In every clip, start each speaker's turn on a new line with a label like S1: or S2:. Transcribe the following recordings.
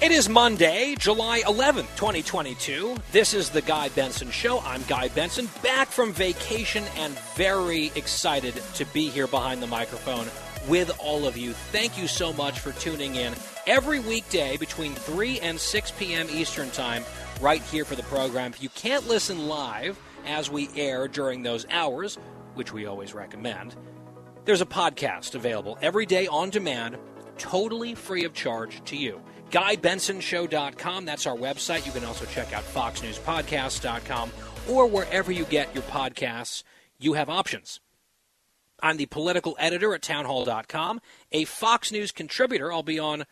S1: It is Monday, July 11th, 2022. This is the Guy Benson Show. I'm Guy Benson, back from vacation and very excited to be here behind the microphone with all of you. Thank you so much for tuning in every weekday between 3 and 6 p.m. Eastern Time, right here for the program. If you can't listen live as we air during those hours, which we always recommend, there's a podcast available every day on demand, totally free of charge to you. GuyBensonShow.com. That's our website. You can also check out FoxNewsPodcast.com or wherever you get your podcasts. You have options. I'm the political editor at townhall.com, a Fox News contributor. I'll be on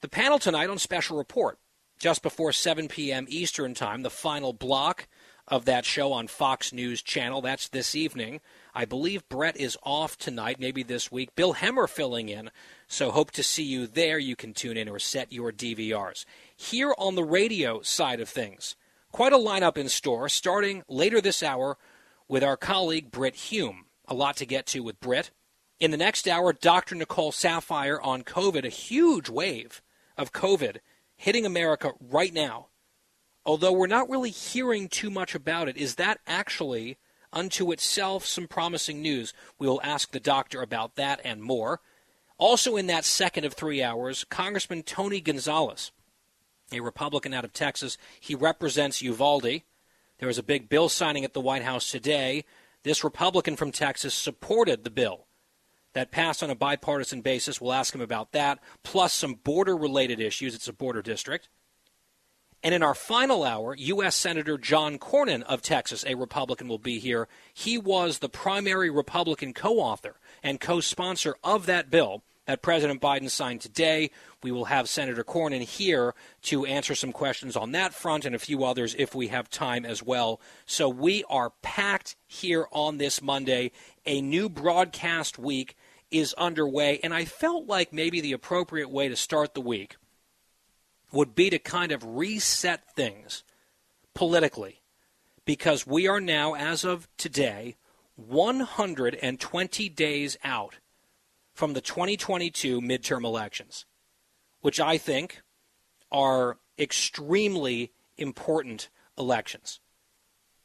S1: the panel tonight on Special Report just before 7 p.m. Eastern Time, the final block of that show on Fox News Channel. That's this evening. I believe Bret is off tonight, maybe this week. Bill Hemmer filling in. So hope to see you there. You can tune in or set your DVRs. Here on the radio side of things, quite a lineup in store, starting later this hour with our colleague Brit Hume. A lot to get to with Brit. In the next hour, Dr. Nicole Saphier on COVID, a huge wave of COVID hitting America right now. Although we're not really hearing too much about it, is that actually unto itself some promising news? We will ask the doctor about that and more. Also, in that second of three hours, Congressman Tony Gonzalez, a Republican out of Texas, he represents Uvalde. There was a big bill signing at the White House today. This Republican from Texas supported the bill that passed on a bipartisan basis. We'll ask him about that, plus some border related issues. It's a border district. And in our final hour, U.S. Senator John Cornyn of Texas, a Republican, will be here. He was the primary Republican co author and co sponsor of that bill that President Biden signed today. We will have Senator Cornyn here to answer some questions on that front and a few others if we have time as well. So we are packed here on this Monday. A new broadcast week is underway, and I felt like maybe the appropriate way to start the week would be to kind of reset things politically because we are now, as of today, 120 days out from the 2022 midterm elections, which I think are extremely important elections.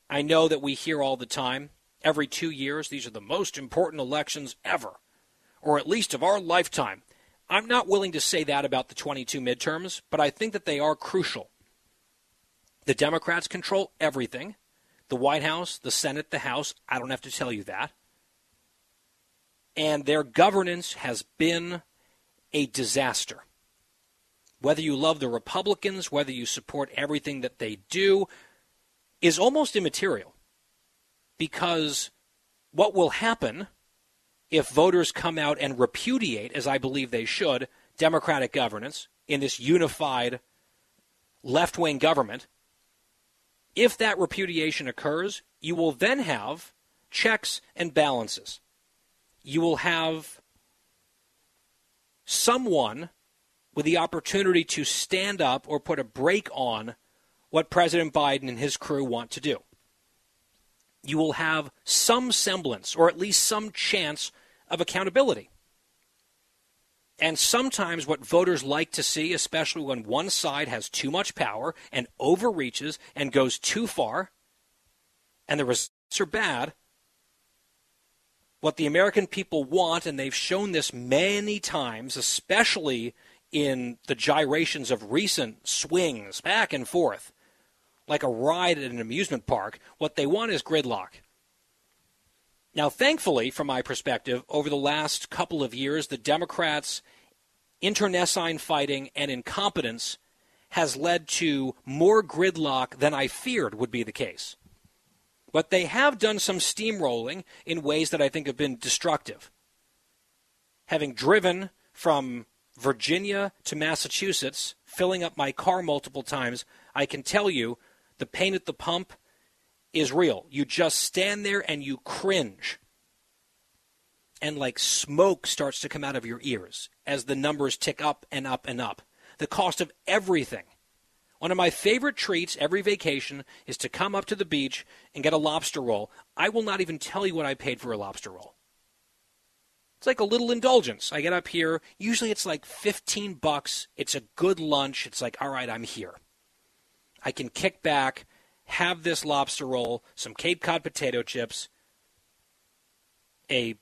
S1: I know that we hear all the time, every two years, these are the most important elections ever, or at least of our lifetime. I'm not willing to say that about the 22 midterms, but I think that they are crucial. The Democrats control everything the White House, the Senate, the House. I don't have to tell you that. And their governance has been a disaster. Whether you love the Republicans, whether you support everything that they do, is almost immaterial. Because what will happen if voters come out and repudiate, as I believe they should, Democratic governance in this unified left wing government, if that repudiation occurs, you will then have checks and balances. You will have someone with the opportunity to stand up or put a brake on what President Biden and his crew want to do you will have some semblance or at least some chance of accountability. And sometimes what voters like to see, especially when one side has too much power and overreaches and goes too far, and the results are bad, what the American people want, and they've shown this many times, especially in the gyrations of recent swings back and forth, like a ride at an amusement park. What they want is gridlock. Now, thankfully, from my perspective, over the last couple of years, the Democrats' internecine fighting and incompetence has led to more gridlock than I feared would be the case. But they have done some steamrolling in ways that I think have been destructive. Having driven from Virginia to Massachusetts, filling up my car multiple times, I can tell you the pain at the pump is real. You just stand there and you cringe. And like smoke starts to come out of your ears as the numbers tick up and up and up. The cost of everything. One of my favorite treats every vacation is to come up to the beach and get a lobster roll. I will not even tell you what I paid for a lobster roll. It's like a little indulgence. I get up here, usually it's like 15 bucks. It's a good lunch. It's like, all right, I'm here. I can kick back, have this lobster roll, some Cape Cod potato chips, a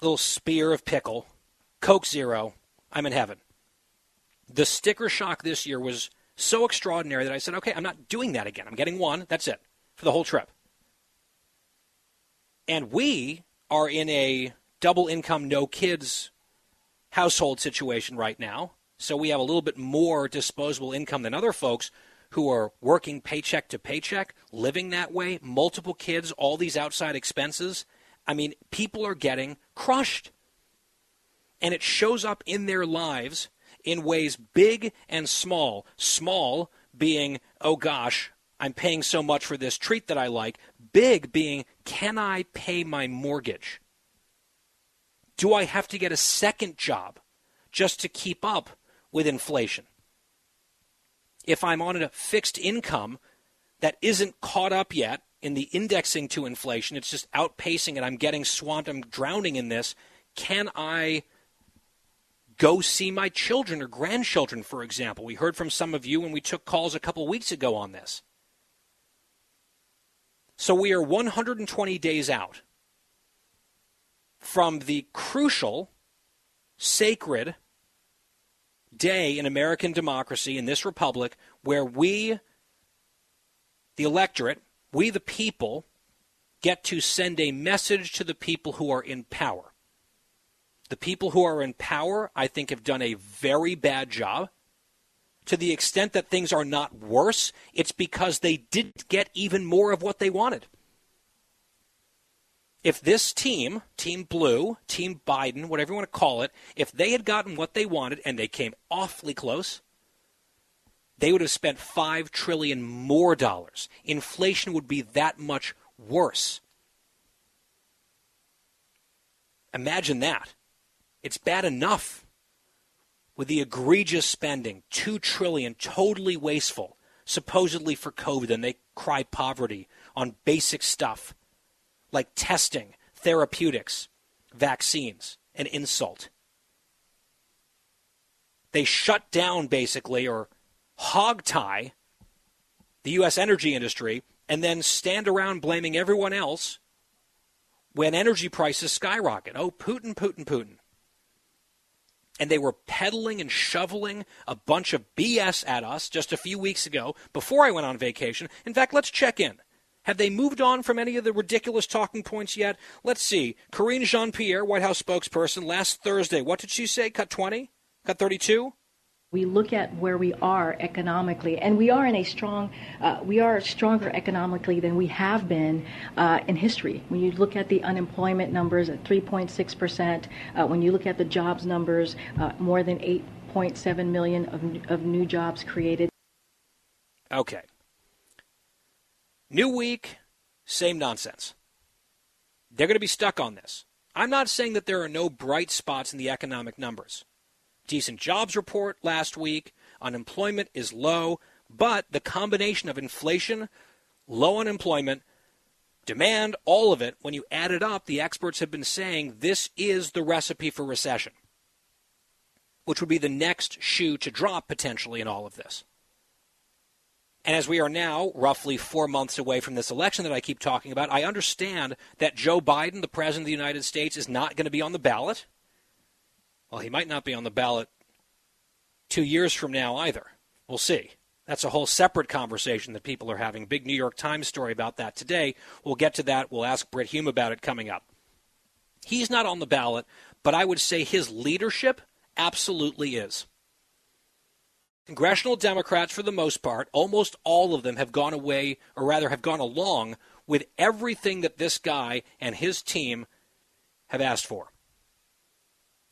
S1: little spear of pickle, Coke Zero. I'm in heaven. The sticker shock this year was so extraordinary that I said, okay, I'm not doing that again. I'm getting one. That's it for the whole trip. And we are in a double income, no kids household situation right now. So we have a little bit more disposable income than other folks who are working paycheck to paycheck, living that way, multiple kids, all these outside expenses. I mean, people are getting crushed. And it shows up in their lives in ways big and small. Small being, oh gosh, I'm paying so much for this treat that I like. Big being, can I pay my mortgage? Do I have to get a second job just to keep up with inflation? If I'm on a fixed income that isn't caught up yet in the indexing to inflation, it's just outpacing it, I'm getting swamped, I'm drowning in this, can I go see my children or grandchildren, for example? We heard from some of you when we took calls a couple weeks ago on this. So we are 120 days out from the crucial, sacred day in American democracy, in this republic, where we, the electorate, we the people, get to send a message to the people who are in power. The people who are in power, I think, have done a very bad job. To the extent that things are not worse, it's because they didn't get even more of what they wanted if this team, Team Blue, Team Biden, whatever you want to call it, if they had gotten what they wanted and they came awfully close, they would have spent 5 trillion more dollars. Inflation would be that much worse. Imagine that. It's bad enough with the egregious spending, 2 trillion totally wasteful, supposedly for COVID and they cry poverty on basic stuff like testing, therapeutics, vaccines, an insult. They shut down, basically, or hog tie the U.S. energy industry and then stand around blaming everyone else when energy prices skyrocket. Oh, Putin, Putin, Putin. And they were peddling and shoveling a bunch of BS at us just a few weeks ago before I went on vacation. In fact, let's check in. Have they moved on from any of the ridiculous talking points yet? Let's see. Karine Jean Pierre, White House spokesperson, last Thursday, what did she say? Cut 20? Cut 32?
S2: We look at where we are economically, and we are in a strong, uh, we are stronger economically than we have been uh, in history. When you look at the unemployment numbers at 3.6 percent, uh, when you look at the jobs numbers, uh, more than 8.7 million of, of new jobs created.
S1: Okay. New week, same nonsense. They're going to be stuck on this. I'm not saying that there are no bright spots in the economic numbers. Decent jobs report last week, unemployment is low, but the combination of inflation, low unemployment, demand, all of it, when you add it up, the experts have been saying this is the recipe for recession, which would be the next shoe to drop potentially in all of this. And as we are now roughly four months away from this election that I keep talking about, I understand that Joe Biden, the President of the United States, is not going to be on the ballot. Well, he might not be on the ballot two years from now either. We'll see. That's a whole separate conversation that people are having. Big New York Times story about that today. We'll get to that. We'll ask Brit Hume about it coming up. He's not on the ballot, but I would say his leadership absolutely is. Congressional Democrats, for the most part, almost all of them have gone away, or rather have gone along with everything that this guy and his team have asked for.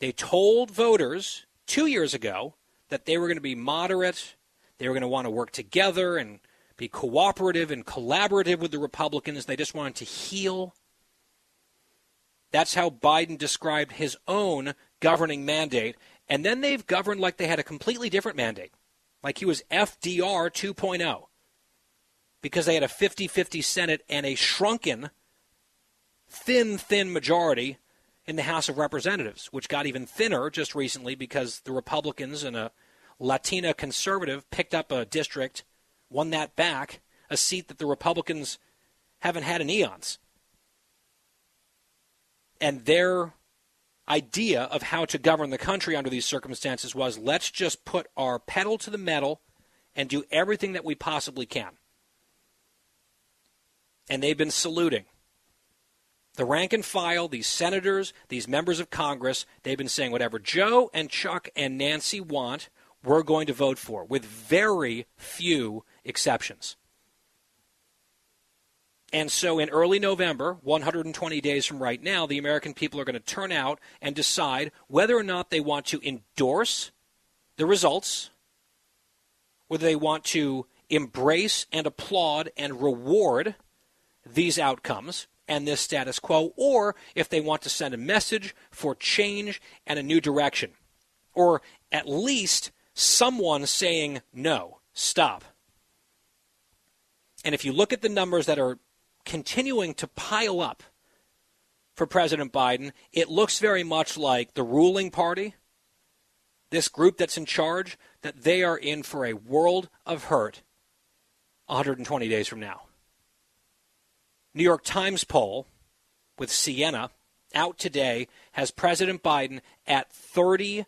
S1: They told voters two years ago that they were going to be moderate, they were going to want to work together and be cooperative and collaborative with the Republicans. They just wanted to heal. That's how Biden described his own governing mandate. And then they've governed like they had a completely different mandate, like he was FDR 2.0, because they had a 50 50 Senate and a shrunken, thin, thin majority in the House of Representatives, which got even thinner just recently because the Republicans and a Latina conservative picked up a district won that back, a seat that the Republicans haven't had in eons. And their idea of how to govern the country under these circumstances was let's just put our pedal to the metal and do everything that we possibly can. And they've been saluting. The rank and file, these senators, these members of Congress, they've been saying whatever Joe and Chuck and Nancy want, we're going to vote for, with very few exceptions. And so in early November, 120 days from right now, the American people are going to turn out and decide whether or not they want to endorse the results, whether they want to embrace and applaud and reward these outcomes and this status quo, or if they want to send a message for change and a new direction, or at least someone saying, no, stop. And if you look at the numbers that are continuing to pile up for President Biden, it looks very much like the ruling party, this group that's in charge, that they are in for a world of hurt 120 days from now. New York Times poll with Siena out today has President Biden at 33%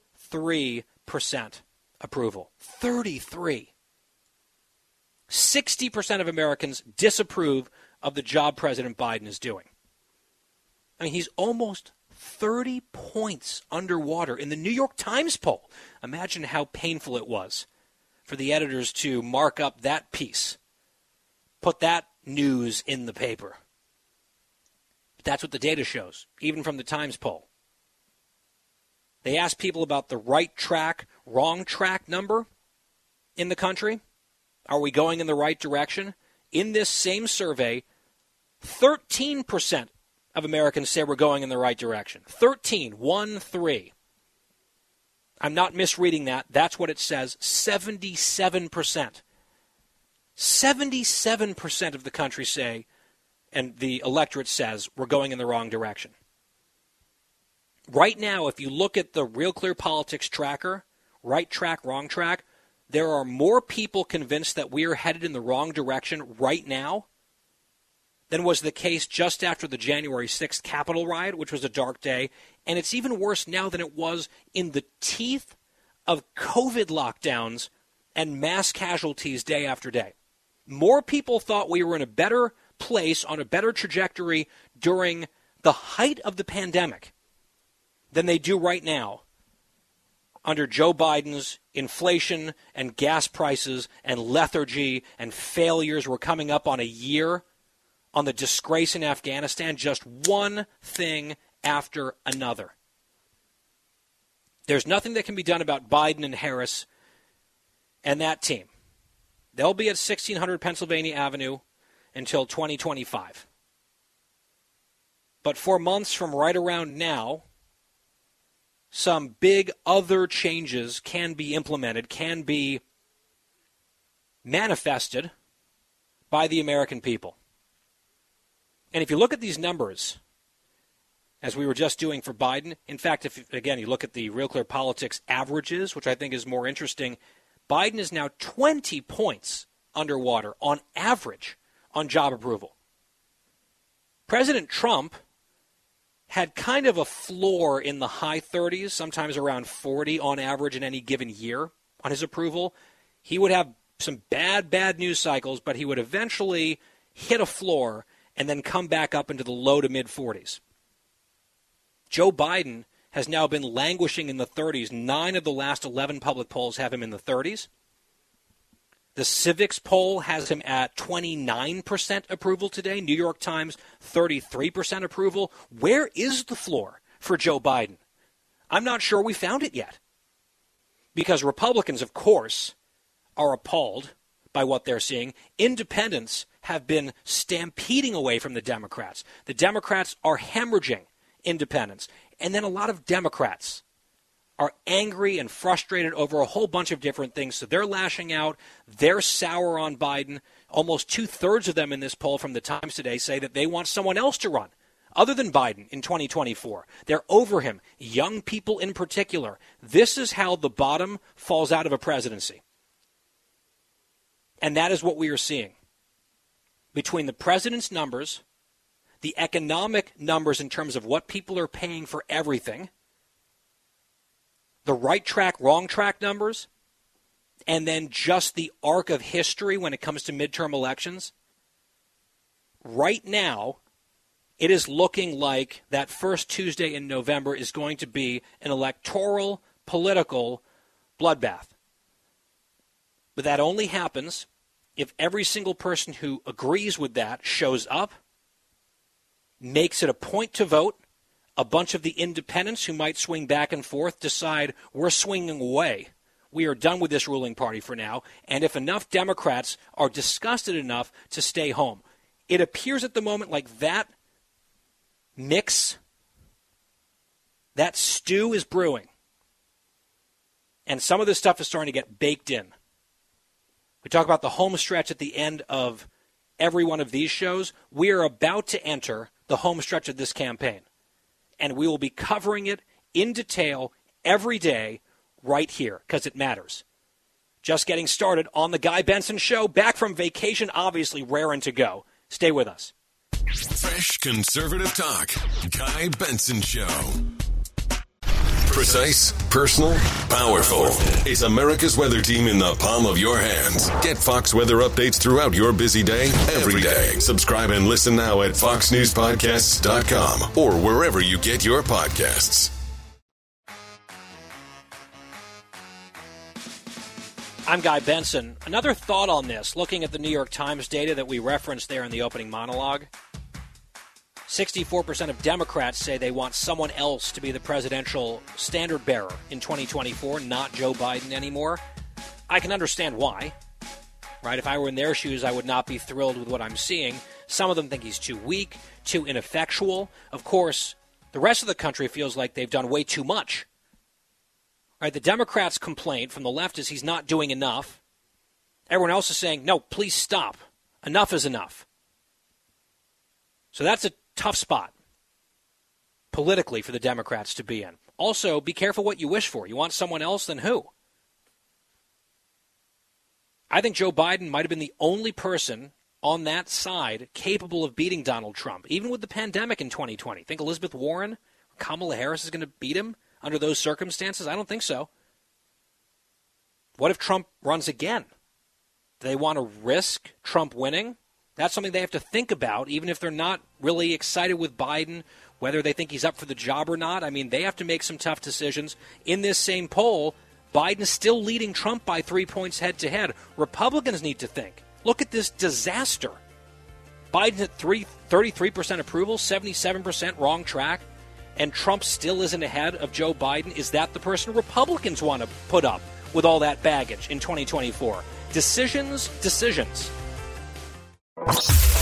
S1: approval. 33. 60% of Americans disapprove of the job President Biden is doing. I mean, he's almost 30 points underwater in the New York Times poll. Imagine how painful it was for the editors to mark up that piece, put that news in the paper. That's what the data shows, even from the Times poll. They asked people about the right track, wrong track number in the country. Are we going in the right direction? In this same survey, 13% of Americans say we're going in the right direction. 13, 1 3. I'm not misreading that. That's what it says. 77%. 77% of the country say, and the electorate says, we're going in the wrong direction. Right now, if you look at the Real Clear Politics tracker, right track, wrong track, there are more people convinced that we are headed in the wrong direction right now than was the case just after the January 6th Capitol riot, which was a dark day. And it's even worse now than it was in the teeth of COVID lockdowns and mass casualties day after day. More people thought we were in a better place, on a better trajectory during the height of the pandemic than they do right now under Joe Biden's inflation and gas prices and lethargy and failures. We're coming up on a year on the disgrace in Afghanistan, just one thing after another. There's nothing that can be done about Biden and Harris and that team. They'll be at 1600 Pennsylvania Avenue until 2025. But for months from right around now, some big other changes can be implemented, can be manifested by the American people. And if you look at these numbers, as we were just doing for Biden, in fact, if again you look at the Real Clear Politics averages, which I think is more interesting, Biden is now 20 points underwater on average on job approval. President Trump had kind of a floor in the high 30s, sometimes around 40 on average in any given year on his approval. He would have some bad, bad news cycles, but he would eventually hit a floor and then come back up into the low to mid 40s. Joe Biden has now been languishing in the 30s. Nine of the last 11 public polls have him in the 30s. The Civiqs poll has him at 29% approval today. New York Times, 33% approval. Where is the floor for Joe Biden? I'm not sure we found it yet. Because Republicans, of course, are appalled by what they're seeing. Independents have been stampeding away from the Democrats. The Democrats are hemorrhaging independents. And then a lot of Democrats are angry and frustrated over a whole bunch of different things. So they're lashing out. They're sour on Biden. Almost two thirds of them in this poll from the Times today say that they want someone else to run other than Biden in 2024. They're over him, young people in particular. This is how the bottom falls out of a presidency. And that is what we are seeing. Between the president's numbers, the economic numbers in terms of what people are paying for everything, the right track, wrong track numbers, and then just the arc of history when it comes to midterm elections, right now, it is looking like that first Tuesday in November is going to be an electoral, political bloodbath. But that only happens if every single person who agrees with that shows up, makes it a point to vote, a bunch of the independents who might swing back and forth decide we're swinging away. We are done with this ruling party for now. And if enough Democrats are disgusted enough to stay home, it appears at the moment like that mix, that stew is brewing. And some of this stuff is starting to get baked in. We talk about the home stretch at the end of every one of these shows. We are about to enter the home stretch of this campaign and we will be covering it in detail every day right here because it matters. Just getting started on the Guy Benson Show, back from vacation, obviously raring to go. Stay with us.
S3: Fresh conservative talk. Guy Benson Show. Precise, personal, powerful. It's America's weather team in the palm of your hands. Get Fox weather updates throughout your busy day, every day. Subscribe and listen now at foxnewspodcasts.com or wherever you get your podcasts.
S1: I'm Guy Benson. Another thought on this, looking at the New York Times data that we referenced there in the opening monologue. 64% of Democrats say they want someone else to be the presidential standard bearer in 2024, not Joe Biden anymore. I can understand why. Right? If I were in their shoes, I would not be thrilled with what I'm seeing. Some of them think he's too weak, too ineffectual. Of course, the rest of the country feels like they've done way too much. Right? The Democrats' complaint from the left is he's not doing enough. Everyone else is saying, no, please stop. Enough is enough. So that's a tough spot politically for the Democrats to be in. Also, be careful what you wish for. You want someone else, then who? I think Joe Biden might have been the only person on that side capable of beating Donald Trump, even with the pandemic in 2020. Think Elizabeth Warren, Kamala Harris is going to beat him under those circumstances? I don't think so. What if Trump runs again? Do they want to risk Trump winning? That's something they have to think about, even if they're not really excited with Biden, whether they think he's up for the job or not. I mean, they have to make some tough decisions. In this same poll, Biden's still leading Trump by three points head to head. Republicans need to think. Look at this disaster. Biden's at three, 33% approval, 77% wrong track, and Trump still isn't ahead of Joe Biden. Is that the person Republicans want to put up with all that baggage in 2024? Decisions, decisions you.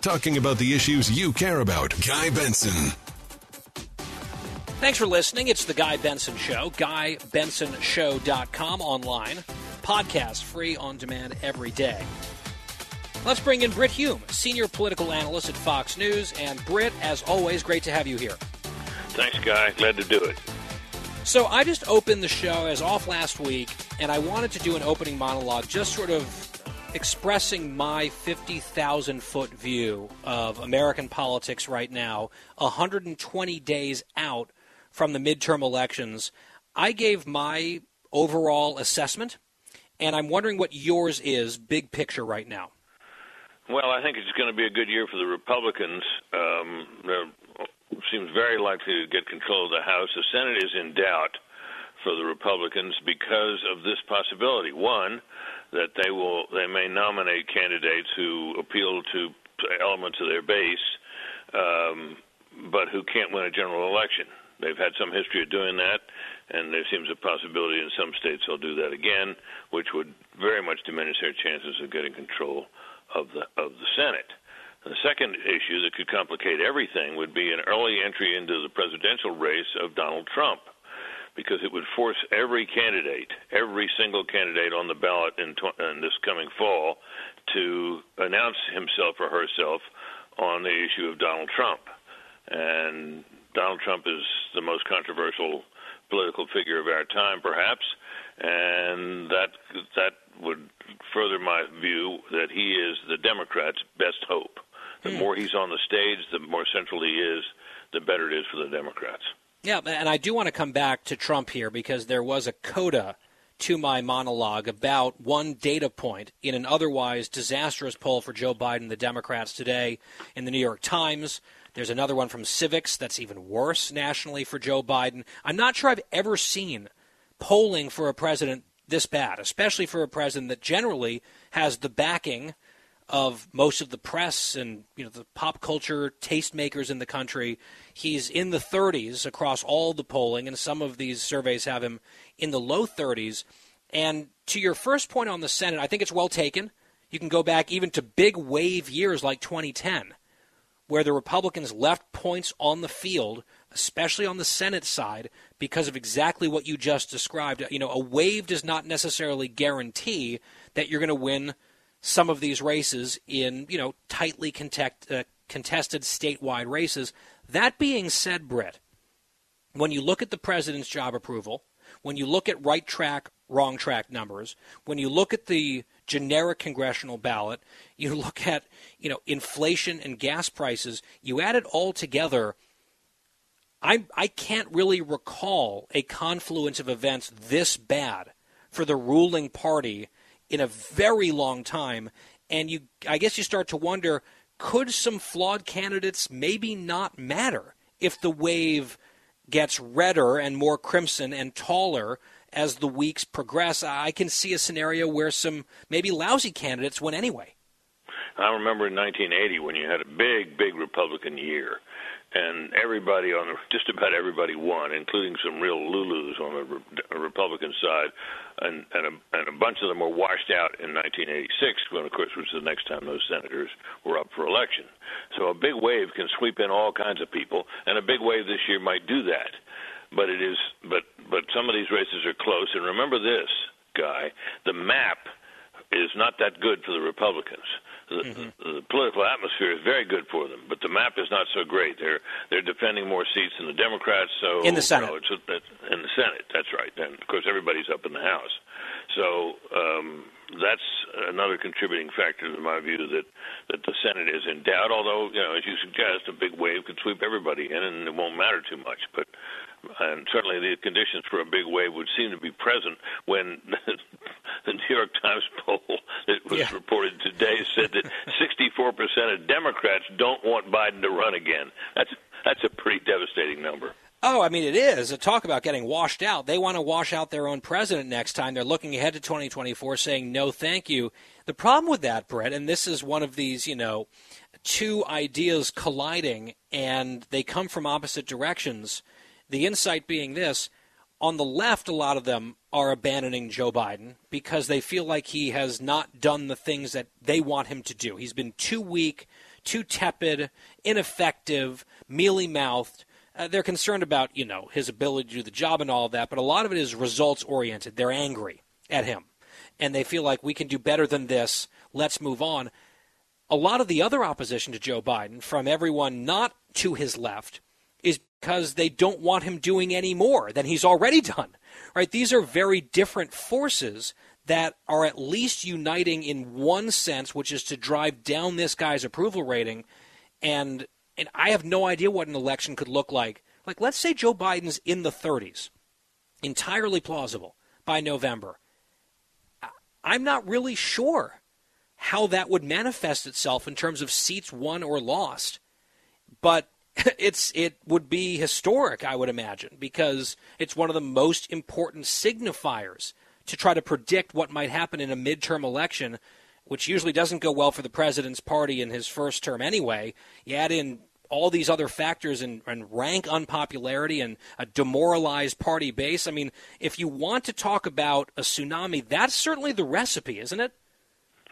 S3: Talking about the issues you care about. Guy Benson.
S1: Thanks for listening. It's the Guy Benson Show, GuyBensonShow.com online. Podcast free on demand every day. Let's bring in Brit Hume, senior political analyst at Fox News. And Brit, as always, great to have you here.
S4: Thanks, Guy. Glad to do it.
S1: So I just opened the show as off last week, and I wanted to do an opening monologue, just sort of expressing my 50,000 foot view of American politics right now, 120 days out from the midterm elections. I gave my overall assessment, and I'm wondering what yours is, big picture right now.
S4: Well, I think it's going to be a good year for the Republicans. Um, seems very likely to get control of the House. The Senate is in doubt for the Republicans because of this possibility. One, that they will they may nominate candidates who appeal to elements of their base, um, but who can't win a general election. They've had some history of doing that, and there seems a possibility in some states they'll do that again, which would very much diminish their chances of getting control of the of the Senate. The second issue that could complicate everything would be an early entry into the presidential race of Donald Trump, because it would force every candidate, every single candidate on the ballot in, tw- in this coming fall, to announce himself or herself on the issue of Donald Trump. And Donald Trump is the most controversial political figure of our time, perhaps, and that that would further my view that he is the Democrats' best hope. The hmm. more he's on the stage, the more central he is, the better it is for the Democrats.
S1: Yeah, and I do want to come back to Trump here because there was a coda to my monologue about one data point in an otherwise disastrous poll for Joe Biden, the Democrats today in the New York Times. There's another one from Civiqs that's even worse nationally for Joe Biden. I'm not sure I've ever seen polling for a president this bad, especially for a president that generally has the backing of most of the press and you know the pop culture tastemakers in the country. He's in the 30s across all the polling, and some of these surveys have him in the low 30s. And to your first point on the Senate, I think it's well taken. You can go back even to big wave years like 2010, where the Republicans left points on the field, especially on the Senate side, because of exactly what you just described. You know, a wave does not necessarily guarantee that you're going to win some of these races in you know tightly contest, uh, contested statewide races. That being said, Brit, when you look at the president's job approval, when you look at right track, wrong track numbers, when you look at the generic congressional ballot, you look at you know inflation and gas prices, you add it all together. I I can't really recall a confluence of events this bad for the ruling party in a very long time. And you, I guess you start to wonder could some flawed candidates maybe not matter if the wave gets redder and more crimson and taller as the weeks progress? I can see a scenario where some maybe lousy candidates win anyway.
S4: I remember in 1980 when you had a big, big Republican year and everybody on the, just about everybody won, including some real lulus on the re- Republican side, and and a, and a bunch of them were washed out in 1986, when of course was the next time those senators were up for election. So a big wave can sweep in all kinds of people, and a big wave this year might do that. But it is, but but some of these races are close, and remember this, guy, the map is not that good for the Republicans the, mm-hmm. the political atmosphere is very good for them, but the map is not so great. They're they're defending more seats than the Democrats. So
S1: in the Senate,
S4: you know, it's, it's, in the Senate, that's right. And of course, everybody's up in the House. So um, that's another contributing factor, in my view, that that the Senate is in doubt. Although, you know, as you suggest, a big wave could sweep everybody in, and it won't matter too much. But and certainly the conditions for a big wave would seem to be present when the New York Times poll that was yeah. reported today said that 64% of Democrats don't want Biden to run again. That's that's a pretty devastating number.
S1: Oh, I mean, it is. A talk about getting washed out. They want to wash out their own president next time. They're looking ahead to 2024 saying, no, thank you. The problem with that, Brett, and this is one of these, you know, two ideas colliding and they come from opposite directions the insight being this on the left, a lot of them are abandoning Joe Biden because they feel like he has not done the things that they want him to do. He's been too weak, too tepid, ineffective, mealy mouthed. Uh, they're concerned about, you know, his ability to do the job and all of that, but a lot of it is results oriented. They're angry at him. And they feel like we can do better than this. Let's move on. A lot of the other opposition to Joe Biden, from everyone not to his left, because they don't want him doing any more than he's already done. Right? These are very different forces that are at least uniting in one sense, which is to drive down this guy's approval rating. And and I have no idea what an election could look like. Like let's say Joe Biden's in the 30s. Entirely plausible by November. I'm not really sure how that would manifest itself in terms of seats won or lost. But it's it would be historic, I would imagine, because it's one of the most important signifiers to try to predict what might happen in a midterm election, which usually doesn't go well for the president's party in his first term anyway. You add in all these other factors and, and, rank unpopularity and a demoralized party base. I mean, if you want to talk about a tsunami, that's certainly the recipe, isn't it?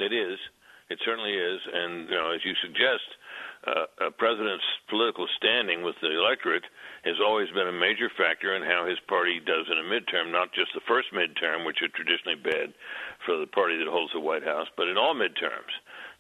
S4: It is. It certainly is. And, you know, as you suggest, uh, a president's political standing with the electorate has always been a major factor in how his party does in a midterm, not just the first midterm, which are traditionally bad for the party that holds the White House, but in all midterms.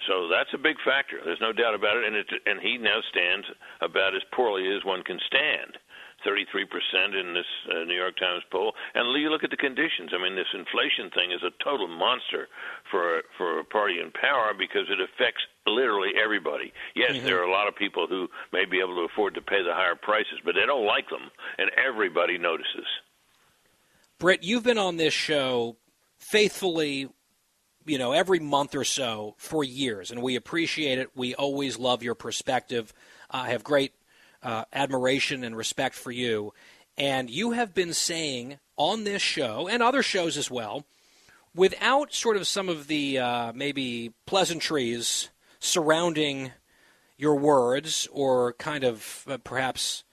S4: So that's a big factor. There's no doubt about it, and it, and he now stands about as poorly as one can stand. 33% in this uh, New York Times poll. And you look at the conditions. I mean, this inflation thing is a total monster for for a party in power because it affects literally everybody. Yes, mm-hmm. there are a lot of people who may be able to afford to pay the higher prices, but they don't like them, and everybody notices.
S1: Brit, you've been on this show faithfully you know every month or so for years and we appreciate it we always love your perspective uh, i have great uh, admiration and respect for you. And you have been saying on this show and other shows as well, without sort of some of the uh, maybe pleasantries surrounding your words or kind of uh, perhaps.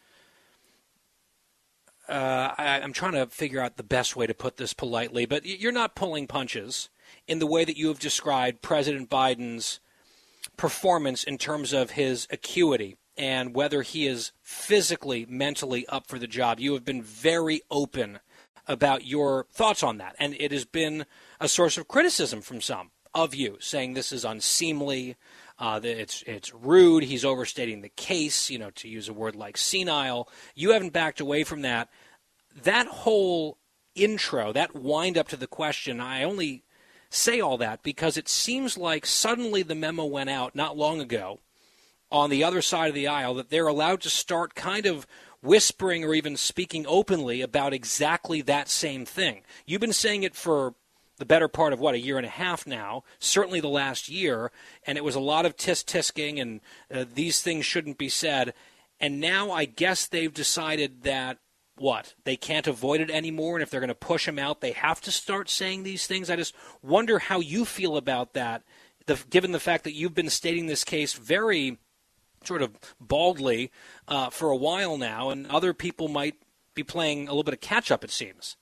S1: Uh, I, I'm trying to figure out the best way to put this politely, but you're not pulling punches in the way that you have described President Biden's performance in terms of his acuity and whether he is physically, mentally up for the job. You have been very open about your thoughts on that, and it has been a source of criticism from some of you, saying this is unseemly, uh, it's it's rude, he's overstating the case, you know, to use a word like senile. You haven't backed away from that. That whole intro, that wind up to the question, I only say all that because it seems like suddenly the memo went out not long ago on the other side of the aisle that they're allowed to start kind of whispering or even speaking openly about exactly that same thing. You've been saying it for the better part of what a year and a half now, certainly the last year, and it was a lot of tisk tisking and uh, these things shouldn't be said. And now I guess they've decided that what they can't avoid it anymore, and if they're going to push them out, they have to start saying these things. I just wonder how you feel about that, the, given the fact that you've been stating this case very sort of baldly uh, for a while now, and other people might be playing a little bit of catch up. It seems.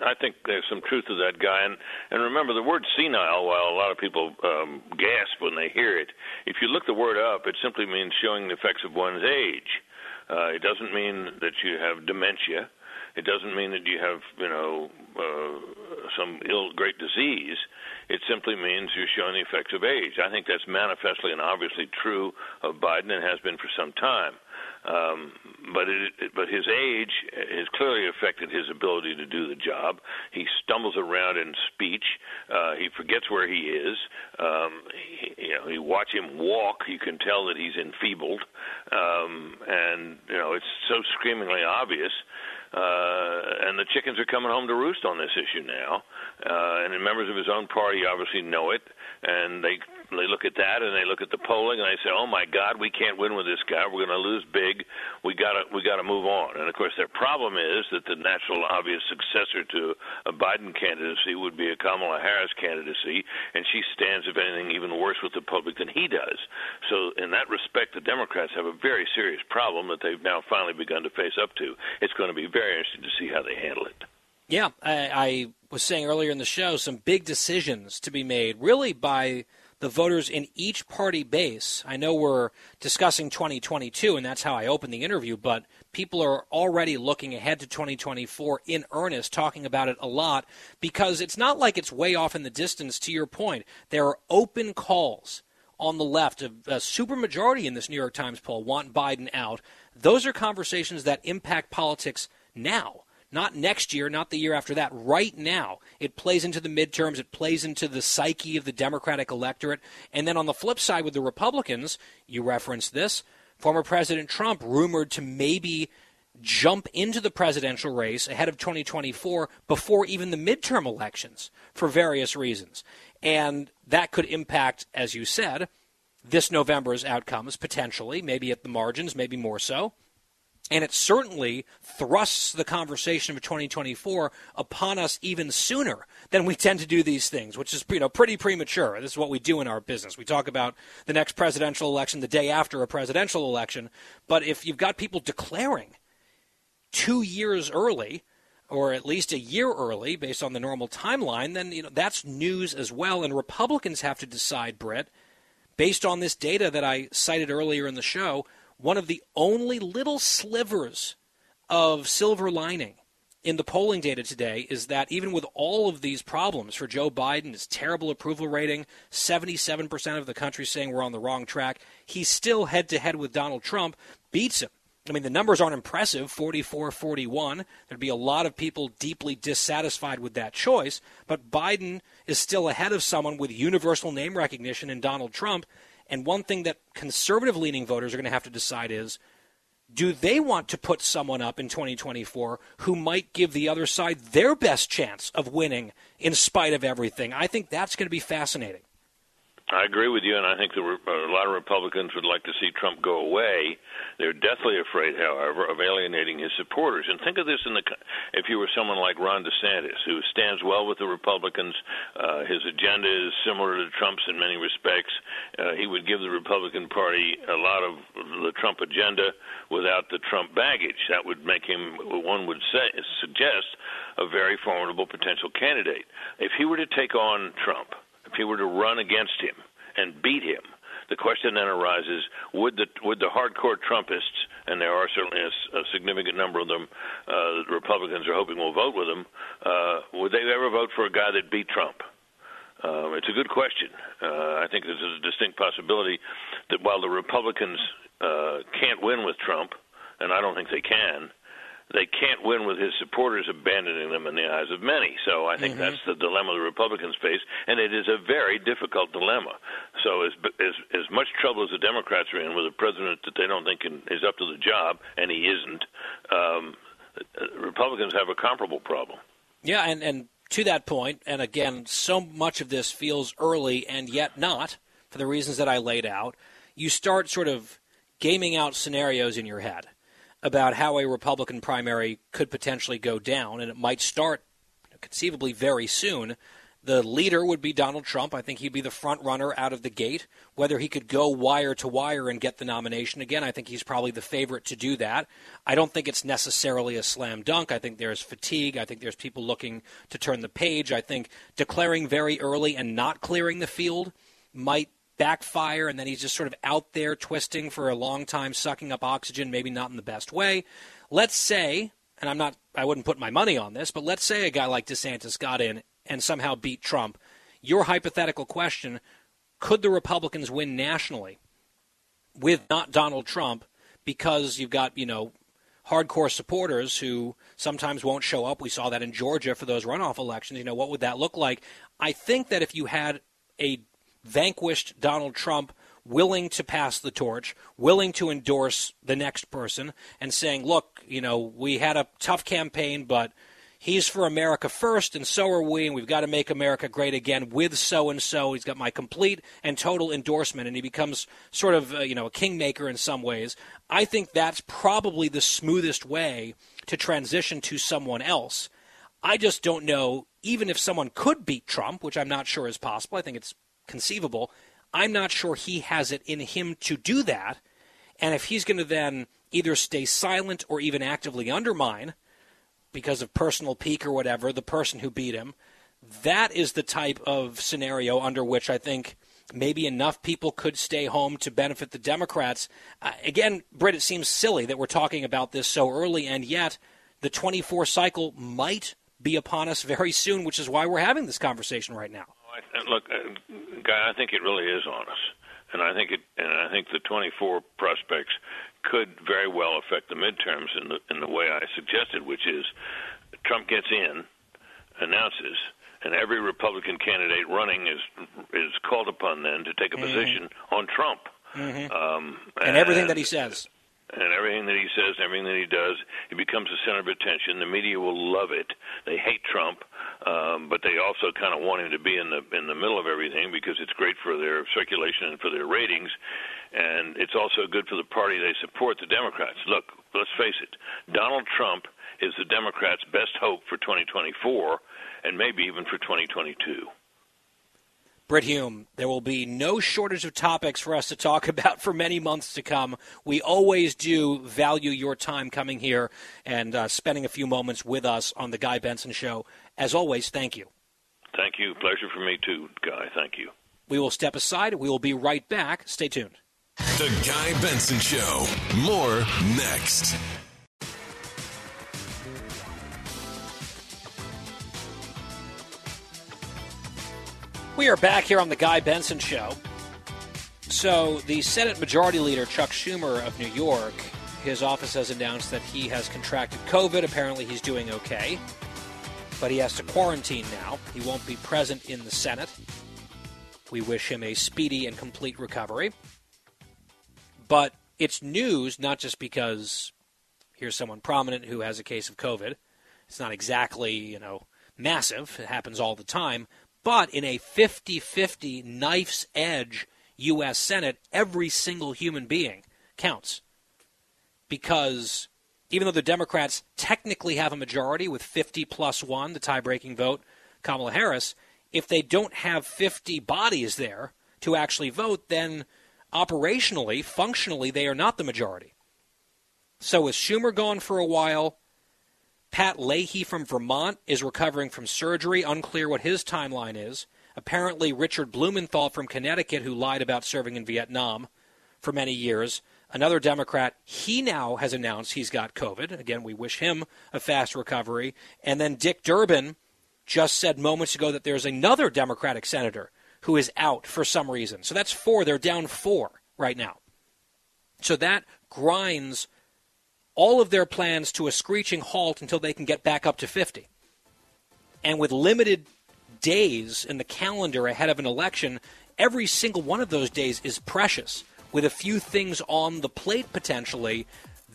S4: I think there's some truth to that guy, and and remember the word senile. While a lot of people um, gasp when they hear it, if you look the word up, it simply means showing the effects of one's age. Uh, it doesn't mean that you have dementia. It doesn't mean that you have, you know, uh, some ill, great disease. It simply means you're showing the effects of age. I think that's manifestly and obviously true of Biden and has been for some time. Um, but it, but his age has clearly affected his ability to do the job. He stumbles around in speech. Uh, he forgets where he is. Um, he, you know, you watch him walk, you can tell that he's enfeebled, um, and you know it's so screamingly obvious uh, and the chickens are coming home to roost on this issue now. Uh, and the members of his own party obviously know it, and they they look at that and they look at the polling and they say, "Oh my God, we can't win with this guy. We're going to lose big. We got to we got to move on." And of course, their problem is that the natural obvious successor to a Biden candidacy would be a Kamala Harris candidacy, and she stands, if anything, even worse with the public than he does. So, in that respect, the Democrats have a very serious problem that they've now finally begun to face up to. It's going to be very interesting to see how they handle it.
S1: Yeah, I, I was saying earlier in the show, some big decisions to be made, really by the voters in each party base. I know we're discussing 2022, and that's how I opened the interview, but people are already looking ahead to 2024 in earnest, talking about it a lot, because it's not like it's way off in the distance, to your point. There are open calls on the left, a, supermajority in this New York Times poll, want Biden out. Those are conversations that impact politics now not next year, not the year after that, right now. It plays into the midterms, it plays into the psyche of the Democratic electorate. And then on the flip side with the Republicans, you referenced this, former President Trump rumored to maybe jump into the presidential race ahead of 2024 before even the midterm elections for various reasons. And that could impact, as you said, this November's outcomes potentially, maybe at the margins, maybe more so. And it certainly thrusts the conversation of 2024 upon us even sooner than we tend to do these things, which is you know pretty premature. This is what we do in our business. We talk about the next presidential election the day after a presidential election, but if you've got people declaring two years early, or at least a year early, based on the normal timeline, then you know that's news as well. And Republicans have to decide, Brit, based on this data that I cited earlier in the show one of the only little slivers of silver lining in the polling data today is that even with all of these problems for Joe Biden, his terrible approval rating, 77% of the country saying we're on the wrong track, he's still head to head with Donald Trump, beats him. I mean, the numbers aren't impressive 44 41. There'd be a lot of people deeply dissatisfied with that choice, but Biden is still ahead of someone with universal name recognition in Donald Trump. And one thing that conservative leaning voters are going to have to decide is do they want to put someone up in 2024 who might give the other side their best chance of winning in spite of everything? I think that's going to be fascinating.
S4: I agree with you, and I think the, a lot of Republicans would like to see Trump go away. They're deathly afraid, however, of alienating his supporters. And think of this: in the if you were someone like Ron DeSantis, who stands well with the Republicans, uh, his agenda is similar to Trump's in many respects. Uh, he would give the Republican Party a lot of the Trump agenda without the Trump baggage. That would make him, one would say, suggest, a very formidable potential candidate. If he were to take on Trump if he were to run against him and beat him, the question then arises: Would the would the hardcore Trumpists, and there are certainly a, a significant number of them, uh, Republicans are hoping will vote with him, uh, would they ever vote for a guy that beat Trump? Um, it's a good question. Uh, I think there's a distinct possibility that while the Republicans uh, can't win with Trump, and I don't think they can, they can't win with his supporters abandoning them in the eyes of many. So I think mm-hmm. that's the dilemma the Republicans face, and it is a very difficult dilemma. So as as as much trouble as the Democrats are in with a president that they don't think can, is up to the job, and he isn't, um, Republicans have a comparable problem.
S1: Yeah, and and to that point, and again, so much of this feels early and yet not for the reasons that I laid out. You start sort of gaming out scenarios in your head about how a Republican primary could potentially go down, and it might start conceivably very soon. The leader would be Donald Trump. I think he'd be the front runner out of the gate. Whether he could go wire to wire and get the nomination again, I think he's probably the favorite to do that. I don't think it's necessarily a slam dunk. I think there's fatigue. I think there's people looking to turn the page. I think declaring very early and not clearing the field might backfire, and then he's just sort of out there twisting for a long time, sucking up oxygen, maybe not in the best way. Let's say, and I'm not, I wouldn't put my money on this, but let's say a guy like DeSantis got in and somehow beat Trump. Your hypothetical question could the Republicans win nationally with not Donald Trump because you've got, you know, hardcore supporters who sometimes won't show up. We saw that in Georgia for those runoff elections. You know, what would that look like? I think that if you had a vanquished Donald Trump willing to pass the torch, willing to endorse the next person, and saying, look, you know, we had a tough campaign, but he's for America first, and so are we, and we've got to make America great again with so and so. He's got my complete and total endorsement, and he becomes sort of, uh, you know, a kingmaker in some ways. I think that's probably the smoothest way to transition to someone else. I just don't know, even if someone could beat Trump, which I'm not sure is possible, I think it's conceivable. I'm not sure he has it in him to do that. And if he's going to then either stay silent or even actively undermine, because of personal pique or whatever, the person who beat him, that is the type of scenario under which I think maybe enough people could stay home to benefit the Democrats. Uh, again, Brit, it seems silly that we're talking about this so early, and yet the 24 cycle might be upon us very soon, which is why we're having this conversation right now.
S4: Look, uh, Guy, I think it really is on us. and I think it, and I think the 24 prospects could very well affect the midterms in the in the way I suggested, which is Trump gets in, announces, and every Republican candidate running is is called upon then to take a
S1: Mhm.
S4: position on Trump.
S1: Mhm.
S4: Um,
S1: and everything that he says.
S4: and everything that he says, everything that he does, he becomes the center of attention. The media will love it. They hate Trump, um, but they also kind of want him to be in the in the middle of everything because it's great for their circulation and for their ratings, and it's also good for the party they support, the Democrats. Look, let's face it, Donald Trump is the Democrats' best hope for 2024, and maybe even for 2022.
S1: Brit Hume, there will be no shortage of topics for us to talk about for many months to come. We always do value your time coming here and uh, spending a few moments with us on the Guy Benson Show. As always, thank you.
S4: Thank you. Pleasure for me too, Guy. Thank you.
S1: We will step aside. We will be right back. Stay tuned.
S3: The Guy Benson Show. More next.
S1: We are back here on the Guy Benson Show. So, the Senate Majority Leader, Chuck Schumer of New York, his office has announced that he has contracted COVID. Apparently, he's doing okay. But he has to quarantine now. He won't be present in the Senate. We wish him a speedy and complete recovery. But it's news not just because here's someone prominent who has a case of COVID. It's not exactly, you know, massive. It happens all the time. But in a 50 50 knife's edge U.S. Senate, every single human being counts. Because even though the Democrats technically have a majority with 50 plus one, the tie breaking vote, Kamala Harris, if they don't have 50 bodies there to actually vote, then operationally, functionally, they are not the majority. So is Schumer gone for a while? Pat Leahy from Vermont is recovering from surgery. Unclear what his timeline is. Apparently, Richard Blumenthal from Connecticut, who lied about serving in Vietnam for many years, another Democrat, he now has announced he's got COVID. Again, we wish him a fast recovery. And then Dick Durbin just said moments ago that there's another Democratic senator who is out for some reason. So that's four. They're down four right now. So that grinds all of their plans to a screeching halt until they can get back up to 50. And with limited days in the calendar ahead of an election, every single one of those days is precious. With a few things on the plate potentially,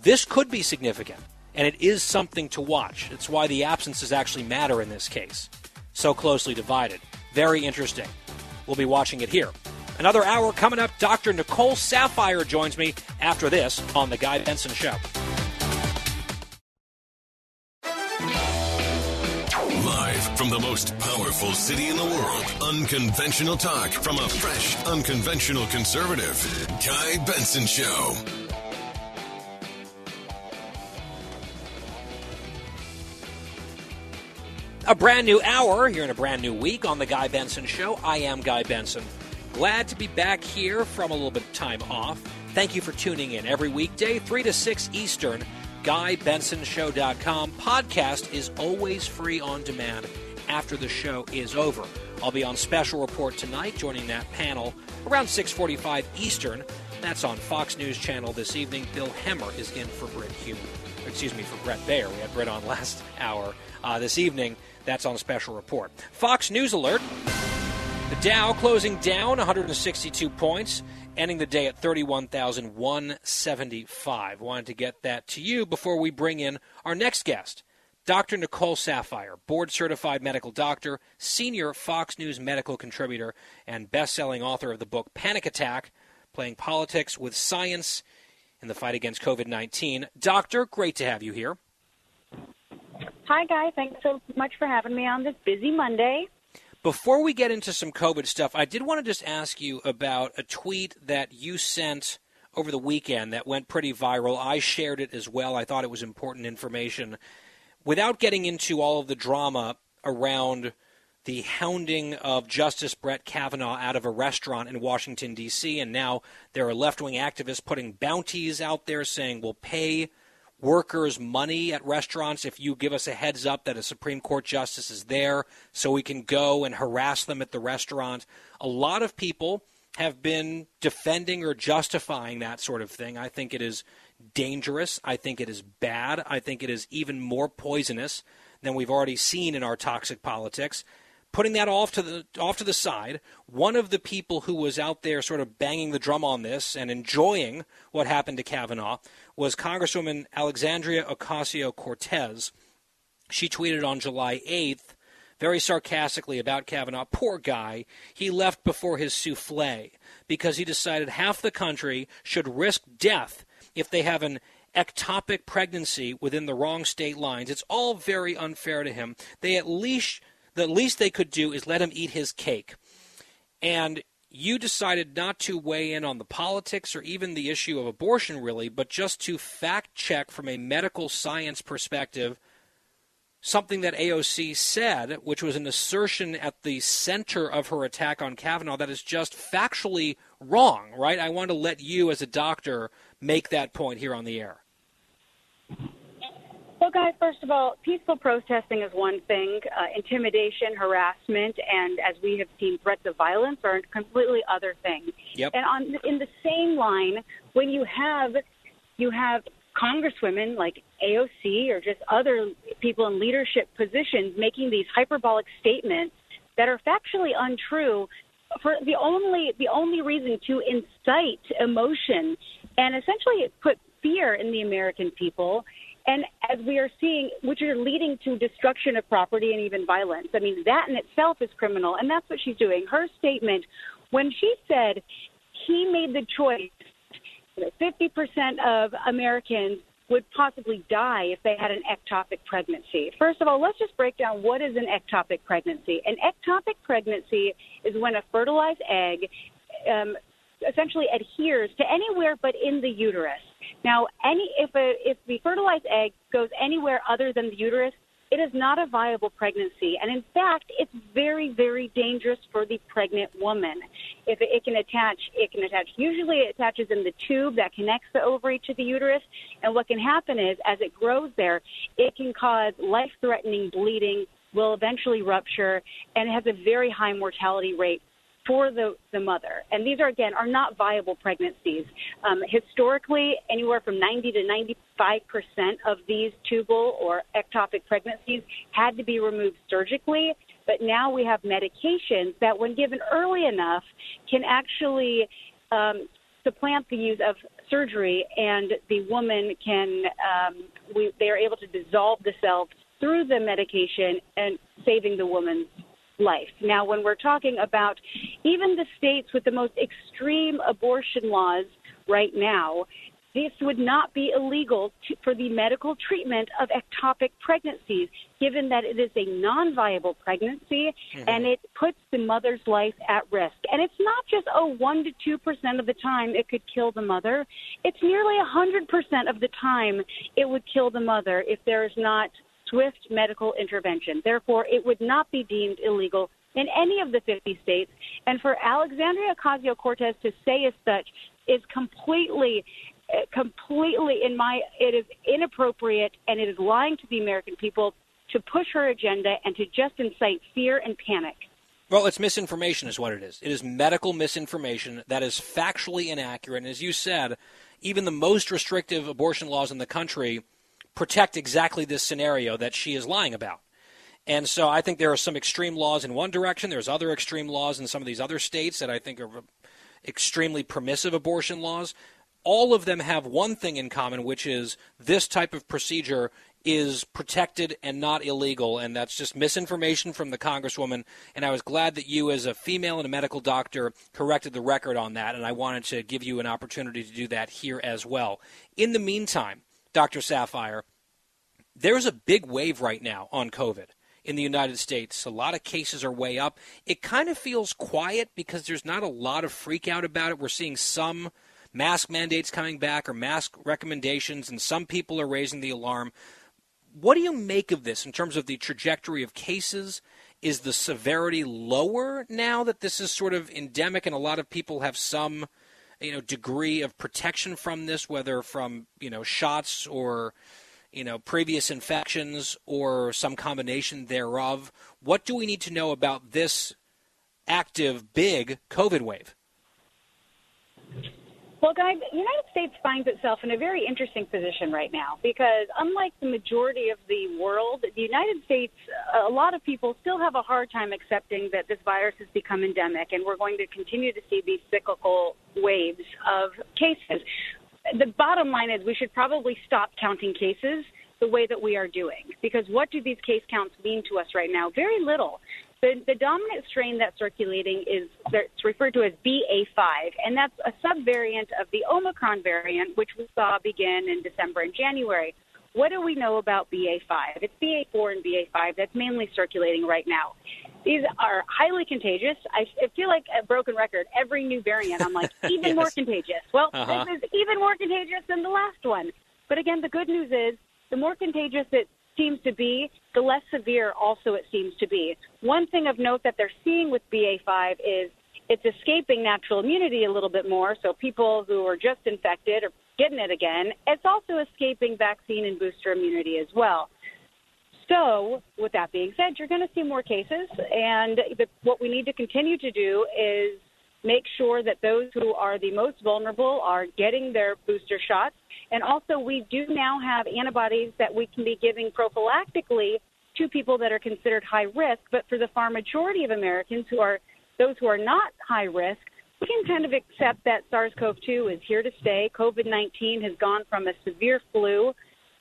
S1: this could be significant. And it is something to watch. It's why the absences actually matter in this case. So closely divided. Very interesting. We'll be watching it here. Another hour coming up. Dr. Nicole Saphier joins me after this on The Guy Benson Show.
S3: From the most powerful city in the world, unconventional talk from a fresh, unconventional conservative. Guy Benson Show.
S1: A brand new hour here in a brand new week on The Guy Benson Show. I am Guy Benson. Glad to be back here from a little bit of time off. Thank you for tuning in every weekday, 3 to 6 Eastern. GuyBensonShow.com. Podcast is always free on demand after the show is over. I'll be on special report tonight, joining that panel around 6:45 Eastern. That's on Fox News Channel this evening. Bill Hemmer is in for Brit Hume. Excuse me, for Bret Baier. We had Brett on last hour. Uh, this evening, that's on special report. Fox News alert. The Dow closing down 162 points, ending the day at 31,175. Wanted to get that to you before we bring in our next guest, Dr. Nicole Saphier, board certified medical doctor, senior Fox News medical contributor, and best selling author of the book Panic Attack Playing Politics with Science in the Fight Against COVID 19. Doctor, great to have you here.
S5: Hi, Guy. Thanks so much for having me on this busy Monday.
S1: Before we get into some COVID stuff, I did want to just ask you about a tweet that you sent over the weekend that went pretty viral. I shared it as well. I thought it was important information. Without getting into all of the drama around the hounding of Justice Brett Kavanaugh out of a restaurant in Washington, D.C., and now there are left wing activists putting bounties out there saying we'll pay workers money at restaurants if you give us a heads up that a Supreme Court justice is there so we can go and harass them at the restaurant. A lot of people have been defending or justifying that sort of thing. I think it is dangerous. I think it is bad. I think it is even more poisonous than we've already seen in our toxic politics. Putting that off to the off to the side, one of the people who was out there sort of banging the drum on this and enjoying what happened to Kavanaugh was Congresswoman Alexandria Ocasio Cortez. She tweeted on July 8th very sarcastically about Kavanaugh. Poor guy. He left before his souffle because he decided half the country should risk death if they have an ectopic pregnancy within the wrong state lines. It's all very unfair to him. They at least the least they could do is let him eat his cake. And you decided not to weigh in on the politics or even the issue of abortion really, but just to fact check from a medical science perspective something that AOC said, which was an assertion at the center of her attack on Kavanaugh that is just factually wrong, right? I want to let you, as a doctor, make that point here on the air.
S5: Well, guys, first of all, peaceful protesting is one thing. Uh, intimidation, harassment, and as we have seen, threats of violence are completely other things.
S1: Yep.
S5: And on in the same line, when you have you have congresswomen like AOC or just other people in leadership positions making these hyperbolic statements that are factually untrue for the only the only reason to incite emotion and essentially put fear in the American people and as we are seeing which are leading to destruction of property and even violence i mean that in itself is criminal and that's what she's doing her statement when she said he made the choice 50% of Americans would possibly die if they had an ectopic pregnancy. First of all, let's just break down what is an ectopic pregnancy. An ectopic pregnancy is when a fertilized egg um, essentially adheres to anywhere but in the uterus. Now, any if a if the fertilized egg goes anywhere other than the uterus, it is not a viable pregnancy. And in fact, it's very, very dangerous for the pregnant woman. If it, it can attach, it can attach. Usually it attaches in the tube that connects the ovary to the uterus. And what can happen is as it grows there, it can cause life threatening bleeding, will eventually rupture, and it has a very high mortality rate for the, the mother. And these are, again, are not viable pregnancies. Um, historically, anywhere from 90 to 95 percent of these tubal or ectopic pregnancies had to be removed surgically. But now we have medications that, when given early enough, can actually um, supplant the use of surgery, and the woman can, um, we, they are able to dissolve the cells through the medication and saving the woman's life. Now, when we're talking about even the states with the most extreme abortion laws right now, this would not be illegal to, for the medical treatment of ectopic pregnancies, given that it is a non viable pregnancy mm-hmm. and it puts the mother's life at risk. And it's not just, oh, 1% to 2% of the time it could kill the mother. It's nearly a 100% of the time it would kill the mother if there is not swift medical intervention. Therefore, it would not be deemed illegal in any of the 50 states. And for Alexandria Ocasio Cortez to say as such is completely, eh, completely in my, it is inappropriate and it is lying to the American people to push her agenda and to just incite fear and panic.
S1: Well, it's misinformation, is what it is. It is medical misinformation that is factually inaccurate. And as you said, even the most restrictive abortion laws in the country protect exactly this scenario that she is lying about. And so I think there are some extreme laws in one direction. There's other extreme laws in some of these other states that I think are extremely permissive abortion laws. All of them have one thing in common, which is this type of procedure is protected and not illegal, and that's just misinformation from the Congresswoman. And I was glad that you, as a female and a medical doctor, corrected the record on that, and I wanted to give you an opportunity to do that here as well. In the meantime, Dr. Saphier, there's a big wave right now on COVID in the United States. A lot of cases are way up. It kind of feels quiet because there's not a lot of freak out about it. We're seeing some mask mandates coming back or mask recommendations, and some people are raising the alarm. What do you make of this in terms of the trajectory of cases? Is the severity lower now that this is sort of endemic and a lot of people have some you know degree of protection from this, whether from you know shots or you know previous infections or some combination thereof. What do we need to know about this active big COVID wave?
S5: Well, guys, the United States finds itself in a very interesting position right now because, unlike the majority of the world, the United States, uh, a lot of people still have a hard time accepting that this virus has become endemic and we're going to continue to see these cyclical waves of cases. The bottom line is we should probably stop counting cases the way that we are doing because what do these case counts mean to us right now? Very little. The, the dominant strain that's circulating is it's referred to as BA5, and that's a subvariant of the Omicron variant, which we saw begin in December and January. What do we know about BA5? It's BA4 and BA5 that's mainly circulating right now. These are highly contagious. I, feel like a broken record. Every new variant, I'm like, even yes. more contagious. Well, uh-huh. this is even more contagious than the last one. But again, the good news is the more contagious it seems to be, the less severe also it seems to be. One thing of note that they're seeing with BA5 is it's escaping natural immunity a little bit more. So people who are just infected are getting it again. It's also escaping vaccine and booster immunity as well. So, with that being said, you're going to see more cases, and the, what we need to continue to do is make sure that those who are the most vulnerable are getting their booster shots and also, we do now have antibodies that we can be giving prophylactically to people that are considered high risk. But for the far majority of Americans who are those who are not high risk, we can kind of accept that SARS-CoV-2 is here to stay. COVID-19 has gone from a severe flu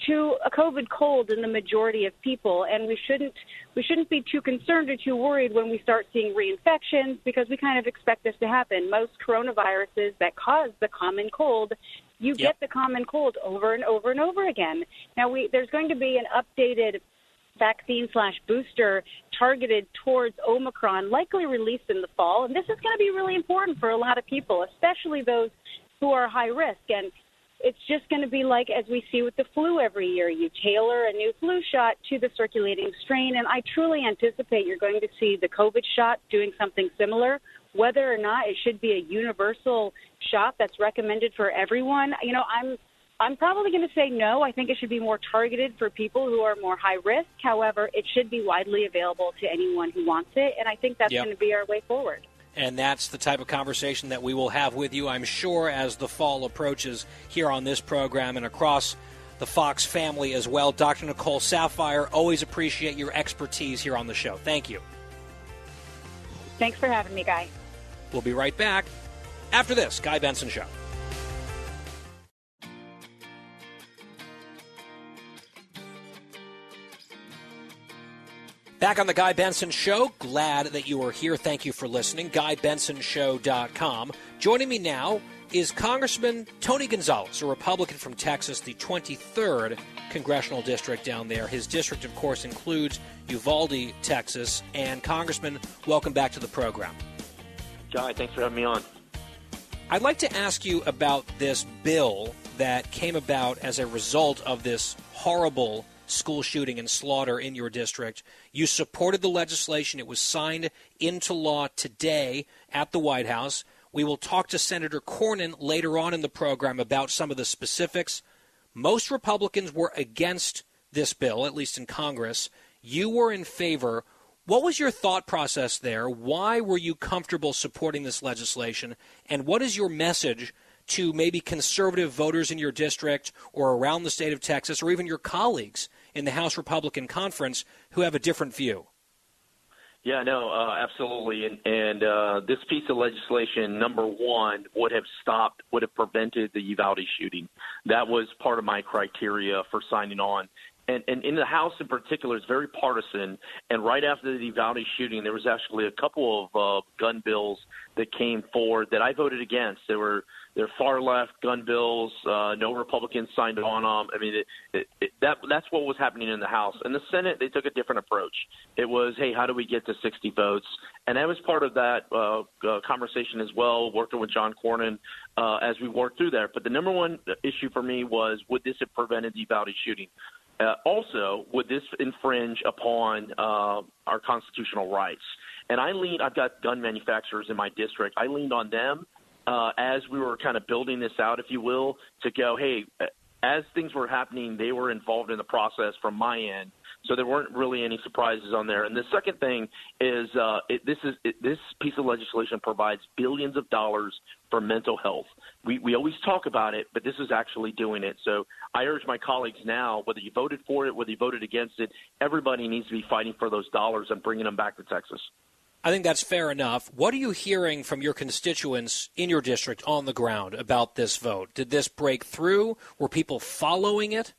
S5: to a COVID cold in the majority of people, and we shouldn't we shouldn't be too concerned or too worried when we start seeing reinfections because we kind of expect this to happen. Most coronaviruses that cause the common cold you yep. get the common cold over and over and over again. Now, we, there's going to be an updated vaccine slash booster targeted towards Omicron, likely released in the fall. And this is going to be really important for a lot of people, especially those who are high risk. And it's just going to be like as we see with the flu every year. You tailor a new flu shot to the circulating strain. And I truly anticipate you're going to see the COVID shot doing something similar whether or not it should be a universal shot that's recommended for everyone, you know, I'm I'm probably going to say no. I think it should be more targeted for people who are more high risk. However, it should be widely available to anyone who wants it, and I think that's yep. going to be our way forward.
S1: And that's the type of conversation that we will have with you, I'm sure, as the fall approaches here on this program and across the Fox family as well. Dr. Nicole Saphier, always appreciate your expertise here on the show. Thank you.
S5: Thanks for having me, Guy.
S1: We'll be right back after this Guy Benson Show. Back on the Guy Benson Show. Glad that you are here. Thank you for listening. GuyBensonShow.com. Joining me now is Congressman Tony Gonzalez, a Republican from Texas, the 23rd congressional district down there. His district, of course, includes Uvalde, Texas. And, Congressman, welcome back to the program.
S6: Guy, thanks for having me on.
S1: I'd like to ask you about this bill that came about as a result of this horrible school shooting and slaughter in your district. You supported the legislation. It was signed into law today at the White House. We will talk to Senator Cornyn later on in the program about some of the specifics. Most Republicans were against this bill, at least in Congress. You were in favor. What was your thought process there? Why were you comfortable supporting this legislation? And what is your message to maybe conservative voters in your district or around the state of Texas or even your colleagues in the House Republican Conference who have a different view?
S6: Yeah, no, uh, absolutely. And, and uh, this piece of legislation, number one, would have stopped, would have prevented the Uvalde shooting. That was part of my criteria for signing on and, and in the House in particular, it's very partisan. And right after the Uvalde shooting, there was actually a couple of uh, gun bills that came forward that I voted against. There were they're far left gun bills. Uh, no Republicans signed on them. I mean, it, it, it, that that's what was happening in the House. In the Senate, they took a different approach. It was, hey, how do we get to 60 votes? And that was part of that uh, uh, conversation as well, working with John Cornyn uh, as we worked through there. But the number one issue for me was, would this have prevented the Uvalde shooting? Uh, also, would this infringe upon uh, our constitutional rights? And I lean. I've got gun manufacturers in my district. I leaned on them uh, as we were kind of building this out, if you will, to go, hey, uh, as things were happening, they were involved in the process from my end. So there weren't really any surprises on there. And the second thing is uh, it, this is it, this piece of legislation provides billions of dollars for mental health. We we always talk about it, but this is actually doing it. So I urge my colleagues now, whether you voted for it, whether you voted against it, everybody needs to be fighting for those dollars and bringing them back to Texas.
S1: I think that's fair enough. What are you hearing from your constituents in your district on the ground about this vote? Did this break through? Were people following it?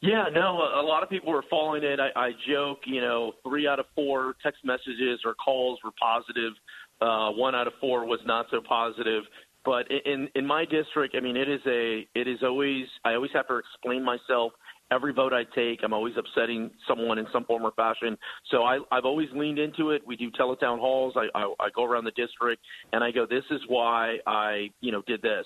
S6: Yeah, no, a lot of people were following it. I, I joke, you know, three out of four text messages or calls were positive. Uh, one out of four was not so positive. But in in my district, I mean, it is a it is always I always have to explain myself. Every vote I take, I'm always upsetting someone in some form or fashion. So I, I've always leaned into it. We do teletown halls. I, I, I go around the district and I go, this is why I, you know, did this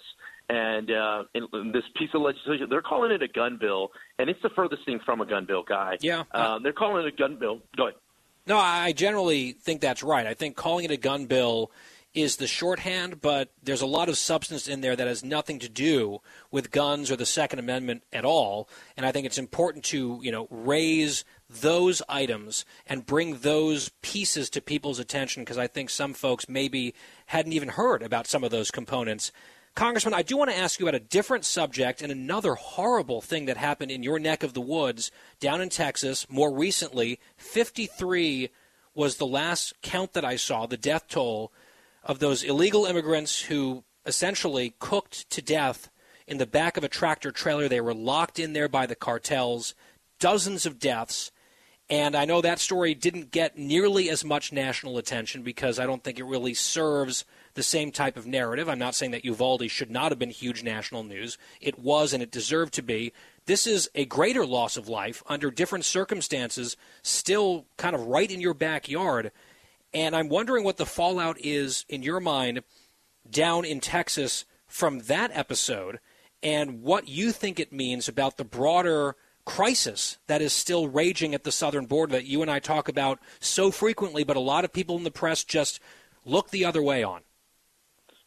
S6: and uh, in, this piece of legislation, they're calling it a gun bill, and it's the furthest thing from a gun bill, guy.
S1: Yeah,
S6: um, they're calling it a gun bill. Go ahead.
S1: No, I generally think that's right. I think calling it a gun bill is the shorthand, but there's a lot of substance in there that has nothing to do with guns or the Second Amendment at all. And I think it's important to, you know, raise those items and bring those pieces to people's attention because I think some folks maybe hadn't even heard about some of those components. Congressman, I do want to ask you about a different subject and another horrible thing that happened in your neck of the woods down in Texas more recently. 53 was the last count that I saw, the death toll of those illegal immigrants who essentially cooked to death in the back of a tractor trailer. They were locked in there by the cartels, dozens of deaths. And I know that story didn't get nearly as much national attention because I don't think it really serves the same type of narrative. I'm not saying that Uvalde should not have been huge national news. It was and it deserved to be. This is a greater loss of life under different circumstances, still kind of right in your backyard. And I'm wondering what the fallout is in your mind down in Texas from that episode and what you think it means about the broader crisis that is still raging at the southern border that you and I talk about so frequently, but a lot of people in the press just look the other way on.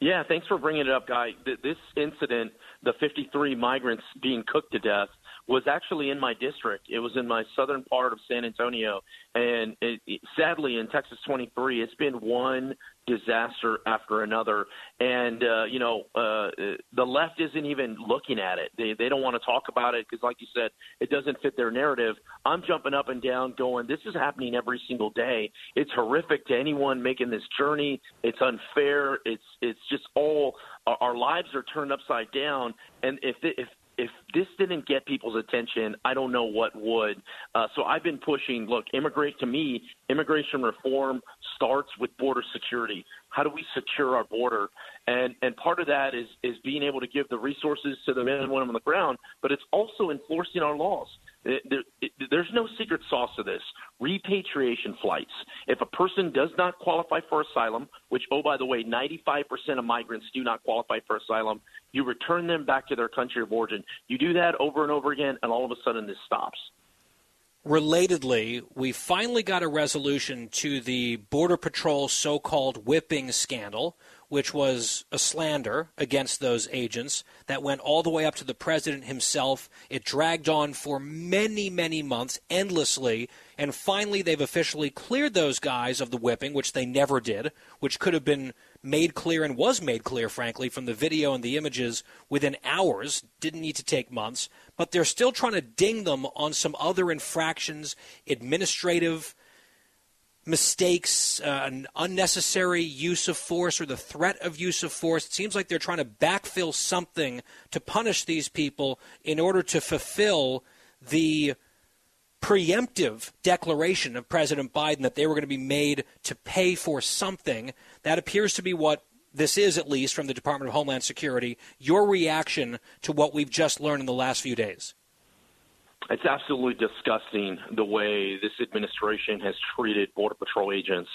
S6: Yeah, thanks for bringing it up, Guy. This incident, the 53 migrants being cooked to death, was actually in my district. It was in my southern part of San Antonio, and it, it, sadly, in Texas 23, it's been one disaster after another. And uh, you know, uh, the left isn't even looking at it. They they don't want to talk about it because, like you said, it doesn't fit their narrative. I'm jumping up and down, going, "This is happening every single day. It's horrific to anyone making this journey. It's unfair. It's it's just all." Our our lives are turned upside down, and if if if this didn't get people's attention, I don't know what would. Uh, so I've been pushing. Look, immigrate to me. Immigration reform starts with border security. How do we secure our border? And and part of that is is being able to give the resources to the men and women on the ground, but it's also enforcing our laws. There, it, there's no secret sauce to this. Repatriation flights. If a person does not qualify for asylum, which, oh, by the way, 95% of migrants do not qualify for asylum, you return them back to their country of origin. You do that over and over again, and all of a sudden this stops.
S1: Relatedly, we finally got a resolution to the Border Patrol so called whipping scandal, which was a slander against those agents that went all the way up to the president himself. It dragged on for many, many months, endlessly, and finally they've officially cleared those guys of the whipping, which they never did, which could have been made clear and was made clear, frankly, from the video and the images within hours. Didn't need to take months. But they're still trying to ding them on some other infractions, administrative mistakes, uh, an unnecessary use of force, or the threat of use of force. It seems like they're trying to backfill something to punish these people in order to fulfill the preemptive declaration of President Biden that they were going to be made to pay for something. That appears to be what this is, at least from the Department of Homeland Security. Your reaction to what we've just learned in the last few days?
S6: It's absolutely disgusting the way this administration has treated Border Patrol agents.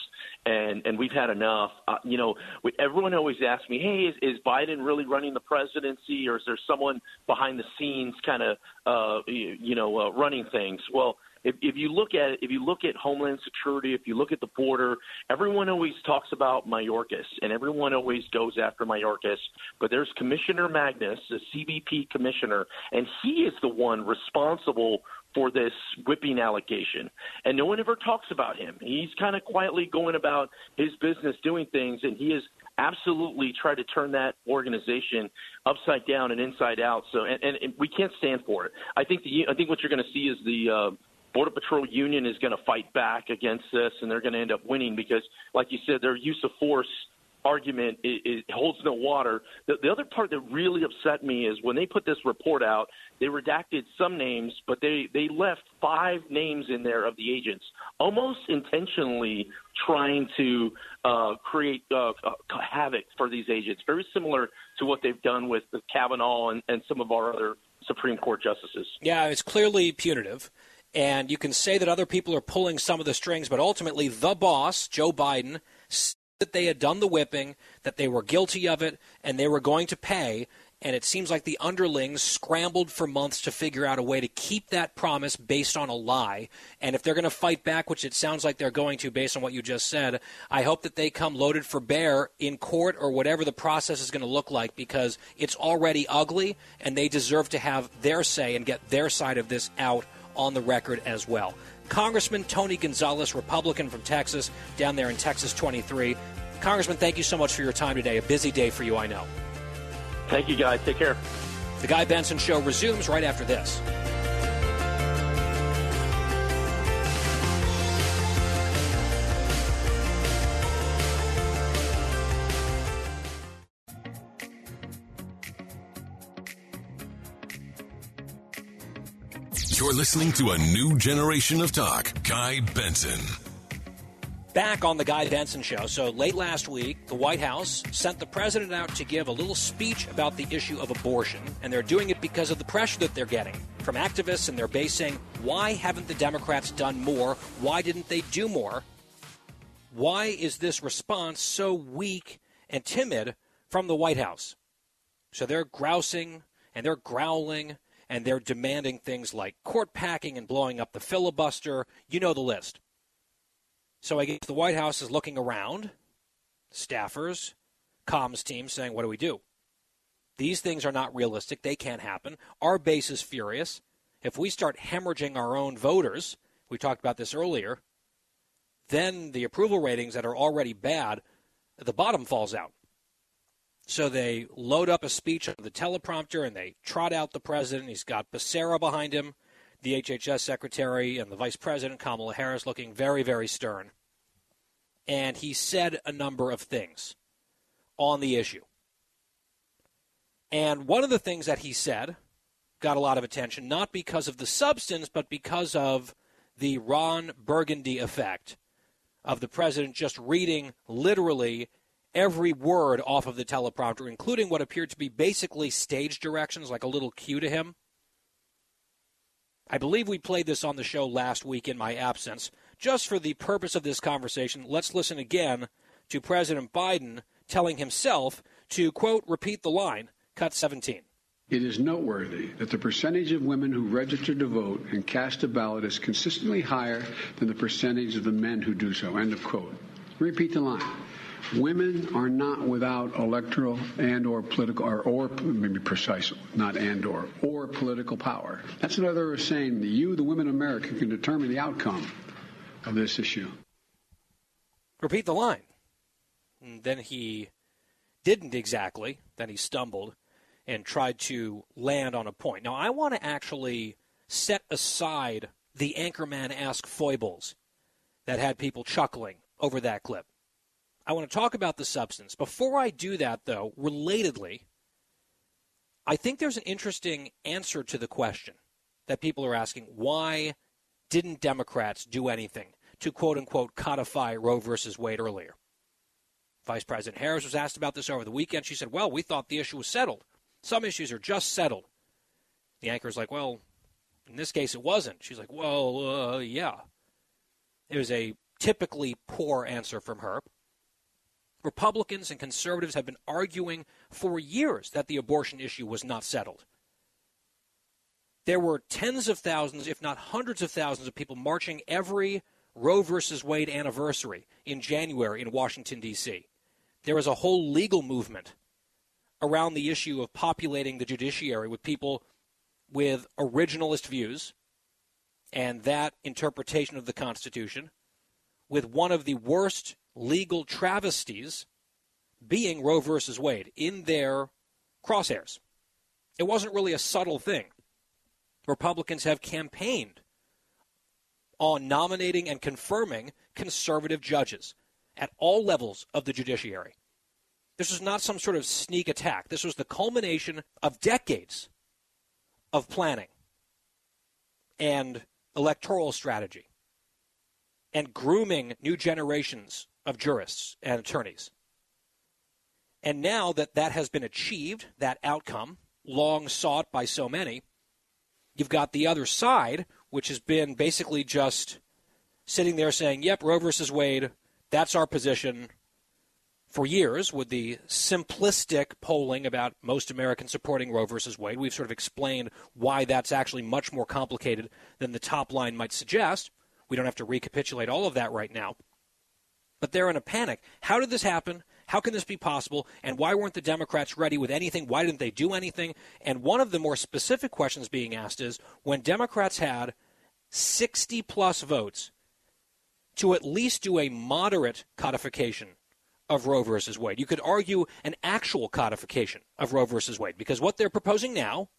S6: and and we've had enough. Uh, you know, we, everyone always asks me, "Hey, is, is Biden really running the presidency, or is there someone behind the scenes, kind of, uh, you, you know, uh, running things?" Well, if, if you look at if you look at Homeland Security, if you look at the border, everyone always talks about Mayorkas, and everyone always goes after Mayorkas. But there's Commissioner Magnus, the CBP commissioner, and he is the one responsible for this whipping allegation. And no one ever talks about him. He's kind of quietly going about his business doing things, and he has absolutely tried to turn that organization upside down and inside out. So, and, and, and we can't stand for it. I think the I think what you're going to see is the uh, Border Patrol Union is going to fight back against this, and they're going to end up winning because, like you said, their use of force argument it, it holds no water. The, the other part that really upset me is when they put this report out, they redacted some names, but they they left five names in there of the agents, almost intentionally trying to uh, create uh, uh, havoc for these agents. Very similar to what they've done with Kavanaugh and, and some of our other Supreme Court justices.
S1: Yeah, it's clearly punitive. And you can say that other people are pulling some of the strings, but ultimately the boss, Joe Biden, said that they had done the whipping, that they were guilty of it, and they were going to pay. And it seems like the underlings scrambled for months to figure out a way to keep that promise based on a lie. And if they're going to fight back, which it sounds like they're going to based on what you just said, I hope that they come loaded for bear in court or whatever the process is going to look like because it's already ugly and they deserve to have their say and get their side of this out on the record as well. Congressman Tony Gonzalez, Republican from Texas, down there in Texas 23. Congressman, thank you so much for your time today. A busy day for you, I know.
S6: Thank you, guys. Take care.
S1: The Guy Benson Show resumes right after this.
S3: Listening to a new generation of talk. Guy Benson.
S1: Back on the Guy Benson Show. So late last week, the White House sent the president out to give a little speech about the issue of abortion, and they're doing it because of the pressure that they're getting from activists and their base saying, why haven't the Democrats done more? Why didn't they do more? Why is this response so weak and timid from the White House? So they're grousing and they're growling and they're demanding things like court packing and blowing up the filibuster. You know the list. So I guess the White House is looking around, staffers, comms team saying, what do we do? These things are not realistic. They can't happen. Our base is furious. If we start hemorrhaging our own voters, we talked about this earlier, then the approval ratings that are already bad, the bottom falls out. So they load up a speech on the teleprompter and they trot out the president. He's got Becerra behind him, the HHS secretary, and the vice president, Kamala Harris, looking very, very stern. And he said a number of things on the issue. And one of the things that he said got a lot of attention, not because of the substance, but because of the Ron Burgundy effect of the president just reading literally every word off of the teleprompter, including what appeared to be basically stage directions, like a little cue to him. I believe we played this on the show last week in my absence. Just for the purpose of this conversation, let's listen again to President Biden telling himself to, quote, repeat the line, cut 17.
S7: It is noteworthy that the percentage of women who register to vote and cast a ballot is consistently higher than the percentage of the men who do so. End of quote. Repeat the line. Women are not without electoral and or political or, or maybe precise, not and or or political power. That's another saying that you, the women of America, can determine the outcome of this issue.
S1: Repeat the line. And then he didn't exactly. Then he stumbled and tried to land on a point. Now I want to actually set aside the anchorman ask foibles that had people chuckling over that clip. I want to talk about the substance. Before I do that, though, relatedly, I think there's an interesting answer to the question that people are asking why didn't Democrats do anything to quote unquote codify Roe versus Wade earlier? Vice President Harris was asked about this over the weekend. She said, Well, we thought the issue was settled. Some issues are just settled. The anchor anchor's like, Well, in this case, it wasn't. She's like, Well, uh, yeah. It was a typically poor answer from her. Republicans and conservatives have been arguing for years that the abortion issue was not settled. There were tens of thousands, if not hundreds of thousands, of people marching every Roe versus Wade anniversary in January in Washington, D.C. There was a whole legal movement around the issue of populating the judiciary with people with originalist views and that interpretation of the Constitution, with one of the worst legal travesties being Roe versus Wade in their crosshairs. It wasn't really a subtle thing. Republicans have campaigned on nominating and confirming conservative judges at all levels of the judiciary. This was not some sort of sneak attack. This was the culmination of decades of planning and electoral strategy and grooming new generations of jurists and attorneys. And now that that has been achieved, that outcome, long sought by so many, you've got the other side, which has been basically just sitting there saying, yep, Roe versus Wade, that's our position for years with the simplistic polling about most Americans supporting Roe versus Wade. We've sort of explained why that's actually much more complicated than the top line might suggest. We don't have to recapitulate all of that right now. But they're in a panic. How did this happen? How can this be possible? And why weren't the Democrats ready with anything? Why didn't they do anything? And one of the more specific questions being asked is when Democrats had 60 plus votes to at least do a moderate codification of Roe versus Wade. You could argue an actual codification of Roe versus Wade because what they're proposing now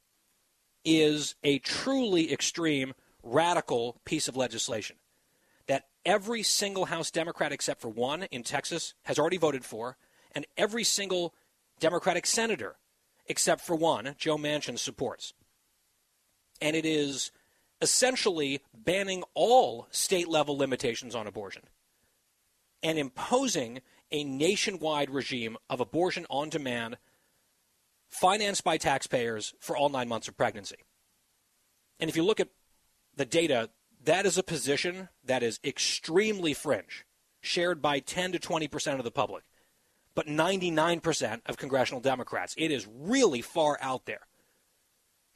S1: is a truly extreme, radical piece of legislation that every single House Democrat except for one in Texas has already voted for, and every single Democratic senator except for one, Joe Manchin, supports. And it is essentially banning all state level limitations on abortion and imposing a nationwide regime of abortion on demand financed by taxpayers for all nine months of pregnancy. And if you look at the data, that is a position that is extremely fringe, shared by 10 to 20 percent of the public, but 99 percent of congressional Democrats. It is really far out there.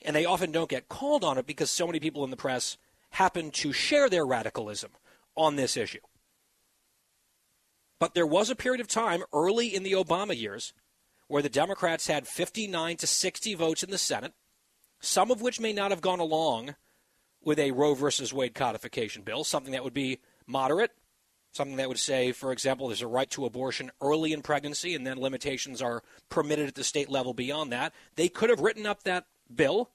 S1: And they often don't get called on it because so many people in the press happen to share their radicalism on this issue. But there was a period of time early in the Obama years where the Democrats had 59 to 60 votes in the Senate, some of which may not have gone along with a Roe versus Wade codification bill, something that would be moderate, something that would say, for example, there's a right to abortion early in pregnancy and then limitations are permitted at the state level beyond that. They could have written up that bill,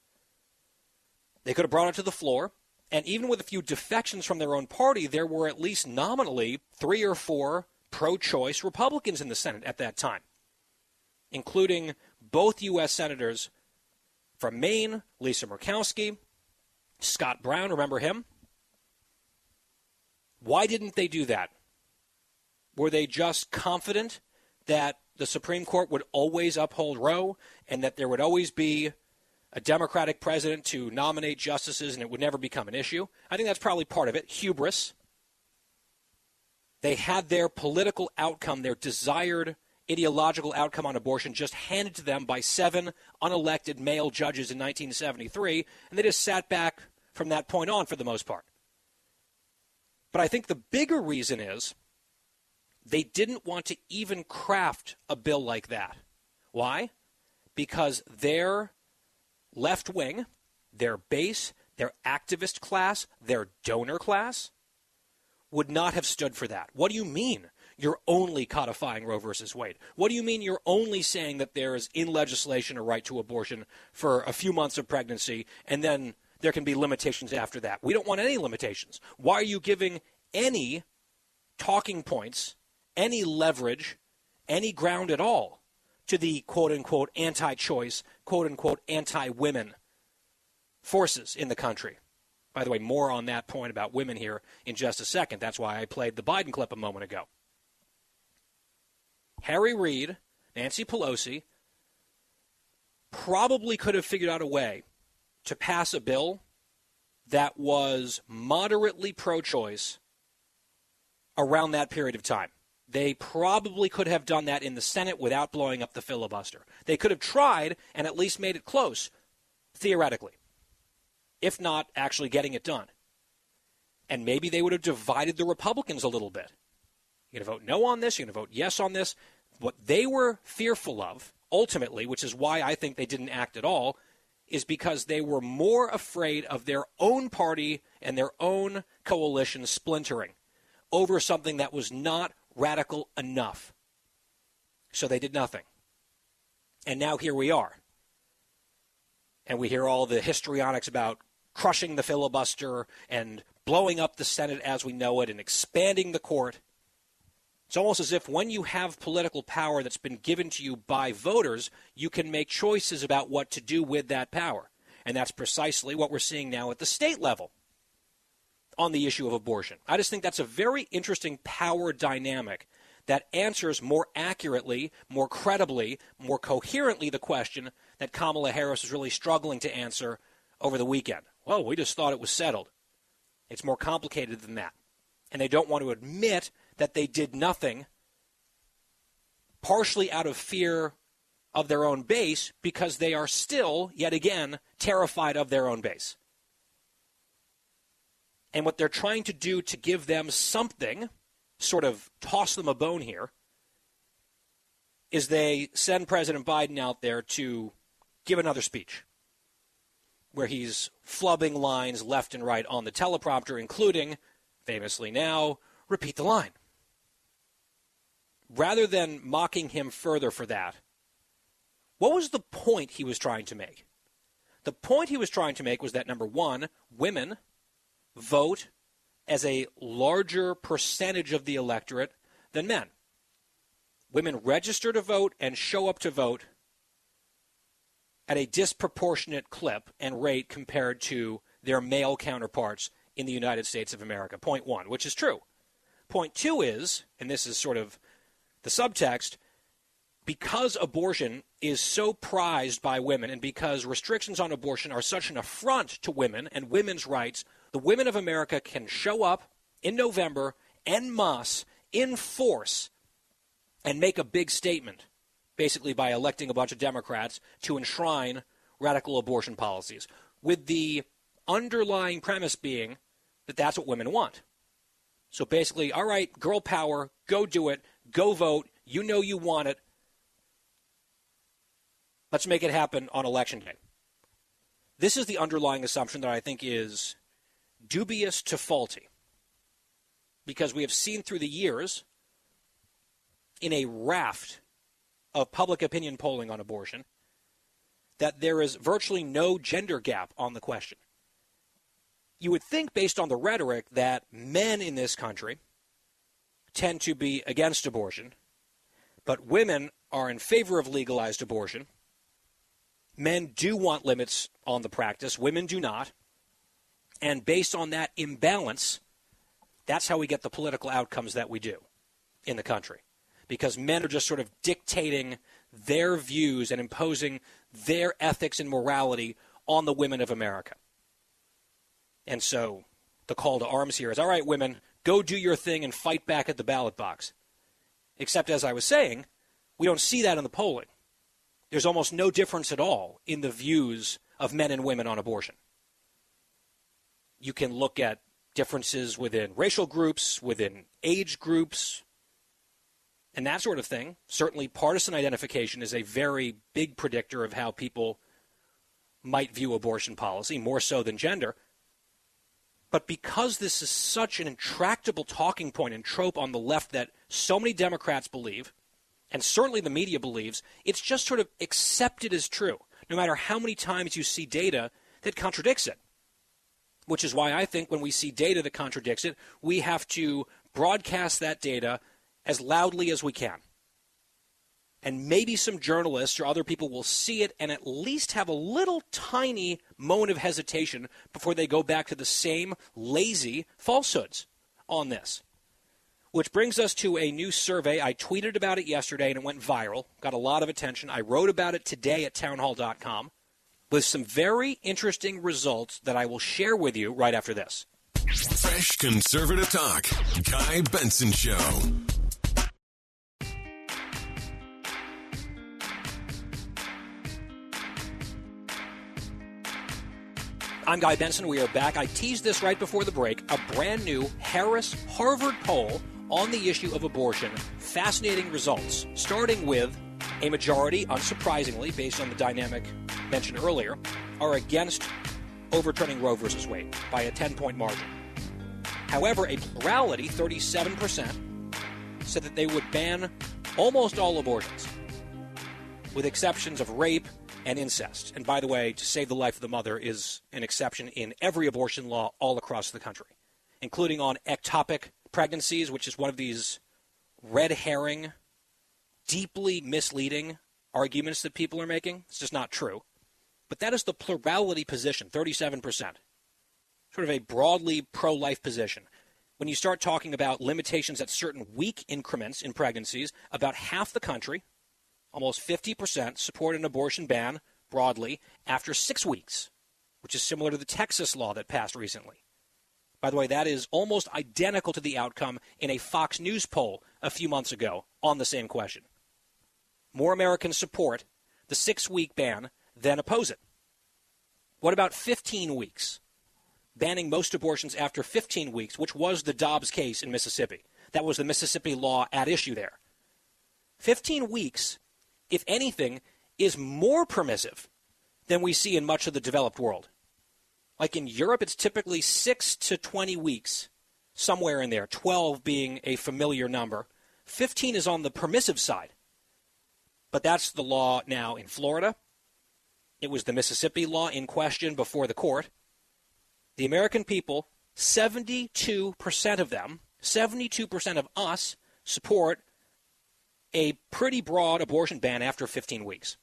S1: they could have brought it to the floor. And even with a few defections from their own party, there were at least nominally three or four pro choice Republicans in the Senate at that time, including both U.S. Senators from Maine, Lisa Murkowski, Scott Brown, remember him? Why didn't they do that? Were they just confident that the Supreme Court would always uphold Roe and that there would always be a Democratic president to nominate justices and it would never become an issue? I think that's probably part of it. Hubris. They had their political outcome, their desired ideological outcome on abortion just handed to them by seven unelected male judges in 1973, and they just sat back from that point on for the most part. But I think the bigger reason is they didn't want to even craft a bill like that. Why? Because their left wing, their base, their activist class, their donor class, would not have stood for that. What do you mean you're only codifying Roe versus Wade? What do you mean you're only saying that there is in legislation a right to abortion for a few months of pregnancy and then there can be limitations after that? We don't want any limitations. Why are you giving any talking points, any leverage, any ground at all to the quote unquote anti choice, quote unquote anti women forces in the country? By the way, more on that point about women here in just a second. That's why I played the Biden clip a moment ago. Harry Reid, Nancy Pelosi, probably could have figured out a way to pass a bill that was moderately pro choice around that period of time. They probably could have done that in the Senate without blowing up the filibuster. They could have tried and at least made it close, theoretically, if not actually getting it done. And maybe they would have divided the Republicans a little bit. You're going to vote no on this, you're going to vote yes on this. What they were fearful of, ultimately, which is why I think they didn't act at all, is because they were more afraid of their own party and their own coalition splintering over something that was not radical enough. So they did nothing. And now here we are. And we hear all the histrionics about crushing the filibuster and blowing up the Senate as we know it and expanding the court. It's almost as if when you have political power that's been given to you by voters, you can make choices about what to do with that power. And that's precisely what we're seeing now at the state level on the issue of abortion. I just think that's a very interesting power dynamic that answers more accurately, more credibly, more coherently the question that Kamala Harris is really struggling to answer over the weekend. Well, we just thought it was settled. It's more complicated than that. And they don't want to admit that they did nothing, partially out of fear of their own base, because they are still, yet again, terrified of their own base. And what they're trying to do to give them something, sort of toss them a bone here, is they send President Biden out there to give another speech where he's flubbing lines left and right on the teleprompter, including, famously now, repeat the line. Rather than mocking him further for that, what was the point he was trying to make? The point he was trying to make was that number one, women vote as a larger percentage of the electorate than men. Women register to vote and show up to vote at a disproportionate clip and rate compared to their male counterparts in the United States of America. Point one, which is true. Point two is, and this is sort of the subtext, because abortion is so prized by women and because restrictions on abortion are such an affront to women and women's rights the women of America can show up in November en masse, in force, and make a big statement, basically by electing a bunch of Democrats to enshrine radical abortion policies, with the underlying premise being that that's what women want. So basically, all right, girl power, go do it, go vote, you know you want it. Let's make it happen on election day. This is the underlying assumption that I think is dubious to faulty. Because we have seen through the years, in a raft of public opinion polling on abortion, that there is virtually no gender gap on the question. You would think, based on the rhetoric, that men in this country tend to be against abortion, but women are in favor of legalized abortion. Men do want limits on the practice, women do not. And based on that imbalance, that's how we get the political outcomes that we do in the country. Because men are just sort of dictating their views and imposing their ethics and morality on the women of America. And so the call to arms here is all right, women, go do your thing and fight back at the ballot box. Except, as I was saying, we don't see that in the polling. There's almost no difference at all in the views of men and women on abortion you can look at differences within racial groups, within age groups, and that sort of thing. Certainly, partisan identification is a very big predictor of how people might view abortion policy, more so than gender. But because this is such an intractable talking point and trope on the left that so many Democrats believe, and certainly the media believes, it's just sort of accepted as true, no matter how many times you see data that contradicts it which is why I think when we see data that contradicts it, we have to broadcast that data as loudly as we can. And maybe some journalists or other people will see it and at least have a little tiny moment of hesitation before they go back to the same lazy falsehoods on this. Which brings us to a new survey. I tweeted about it yesterday and it went viral, got a lot of attention. I wrote about it today at townhall.com with some very interesting results that I will share with you right after this.
S3: Fresh conservative talk. Guy Benson Show.
S1: I'm Guy Benson. We are back. I teased this right before the break. A brand new Harris Harvard poll on the issue of abortion. Fascinating results, starting with a majority, unsurprisingly, based on the dynamic mentioned earlier, are against overturning Roe v. Wade by a 10 point margin. However, a plurality, 37%, said that they would ban almost all abortions, with exceptions of rape and incest. And by the way, to save the life of the mother is an exception in every abortion law all across the country, including on ectopic pregnancies, which is one of these red herring, deeply misleading arguments that people are making. It's just not true. But that is the plurality position, 37%. Sort of a broadly pro life position. When you start talking about limitations at certain week increments in pregnancies, about half the country, almost 50%, support an abortion ban broadly after six weeks, which is similar to the Texas law that passed recently. By the way, that is almost identical to the outcome in a Fox News poll a few months ago on the same question. More Americans support the six week ban than oppose it. What about 15 weeks? Banning most abortions after 15 weeks, which was the Dobbs case in Mississippi. That was the Mississippi law at issue there. 15 weeks, if anything, is more permissive than we see in much of the developed world. Like in Europe, it's typically 6 to 20 weeks, somewhere in there, 12 being a familiar number. 15 is on the permissive side. But that's the law now in Florida. It was the Mississippi law in question before the court. The American people, 72% of them, 72% of us support a pretty broad abortion ban after 15 weeks.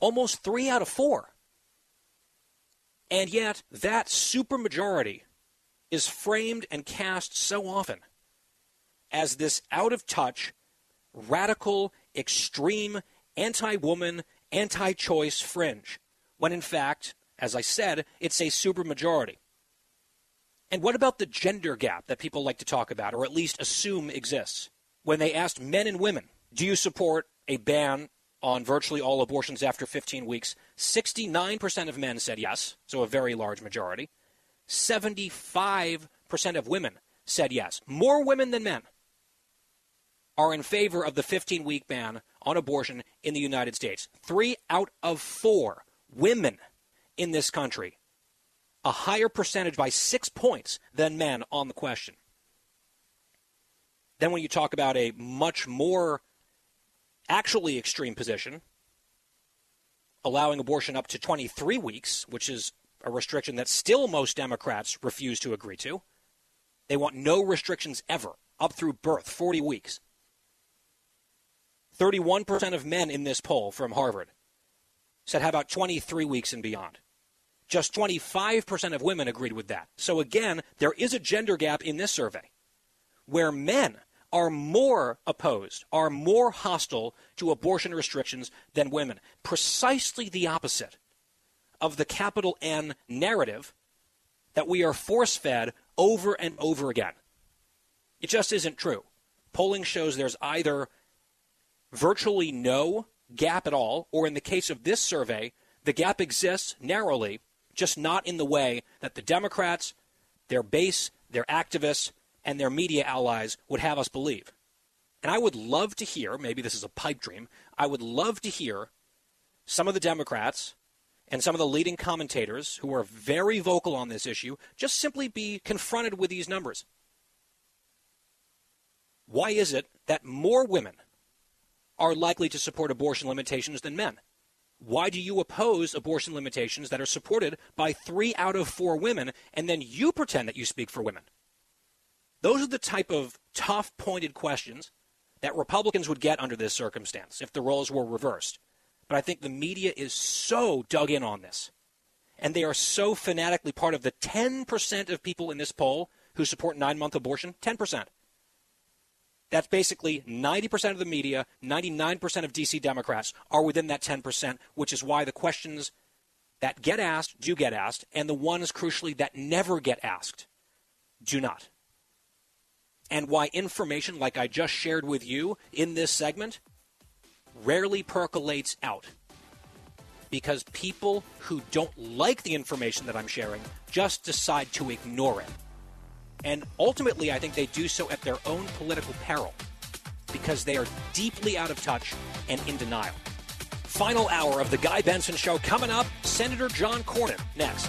S1: Almost three out of four. And yet, that supermajority is framed and cast so often as this out of touch, radical, extreme, anti woman, anti choice fringe, when in fact, as I said, it's a supermajority. And what about the gender gap that people like to talk about, or at least assume exists? When they asked men and women, do you support a ban on virtually all abortions after 15 weeks, 69% of men said yes, so a very large majority. 75% of women said yes. More women than men are in favor of the 15 week ban on abortion in the United States. Three out of four women in this country, a higher percentage by six points than men on the question. Then, when you talk about a much more actually extreme position, allowing abortion up to 23 weeks, which is a restriction that still most Democrats refuse to agree to. They want no restrictions ever, up through birth, 40 weeks. 31% of men in this poll from Harvard said, how about 23 weeks and beyond? Just 25% of women agreed with that. So again, there is a gender gap in this survey where men are more opposed, are more hostile to abortion restrictions than women. Precisely the opposite of the capital N narrative that we are force fed over and over again. It just isn't true. Polling shows there's either virtually no gap at all, or in the case of this survey, the gap exists narrowly, just not in the way that the Democrats, their base, their activists, and their media allies would have us believe. And I would love to hear, maybe this is a pipe dream, I would love to hear some of the Democrats and some of the leading commentators who are very vocal on this issue just simply be confronted with these numbers. Why is it that more women are likely to support abortion limitations than men? Why do you oppose abortion limitations that are supported by three out of four women, and then you pretend that you speak for women? Those are the type of tough, pointed questions that Republicans would get under this circumstance if the roles were reversed. But I think the media is so dug in on this. And they are so fanatically part of the 10% of people in this poll who support nine month abortion. 10%. That's basically 90% of the media, 99% of DC Democrats are within that 10%, which is why the questions that get asked do get asked, and the ones, crucially, that never get asked do not. And why information like I just shared with you in this segment rarely percolates out. Because people who don't like the information that I'm sharing just decide to ignore it. And ultimately, I think they do so at their own political peril because they are deeply out of touch and in denial. Final hour of the Guy Benson Show coming up. Senator John Cornyn next.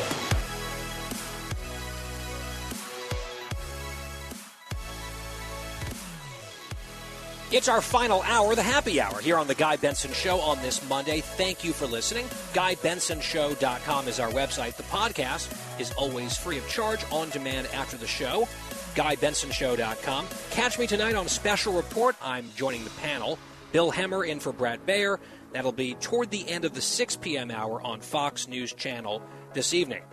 S1: It's our final hour, the happy hour, here on the Guy Benson Show on this Monday. Thank you for listening. GuyBensonShow.com is our website. The podcast is always free of charge, on demand after the show. GuyBensonShow.com. Catch me tonight on Special Report. I'm joining the panel. Bill Hemmer in for Bret Baier. That'll be toward the end of the 6 p.m. hour on Fox News Channel this evening.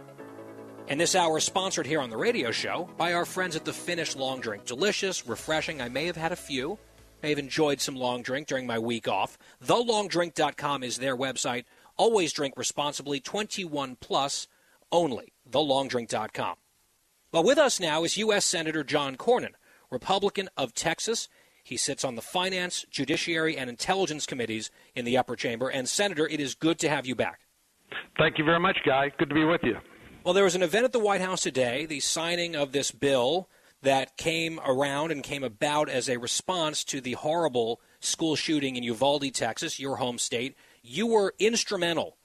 S1: And this hour is sponsored here on the radio show by our friends at the Finnish Long Drink. Delicious, refreshing. I may have had a few. I have enjoyed some long drink during my week off. TheLongDrink.com is their website. Always drink responsibly, 21 plus only. TheLongDrink.com. Well, with us now is U.S. Senator John Cornyn, Republican of Texas. He sits on the Finance, Judiciary, and Intelligence Committees in the upper chamber. And, Senator, it is good to have you back.
S8: Thank you very much, Guy. Good to be with you.
S1: Well, there was an event at the White House today, the signing of this bill that came around and came about as a response to the horrible school shooting in Uvalde, Texas, your home state. You were instrumental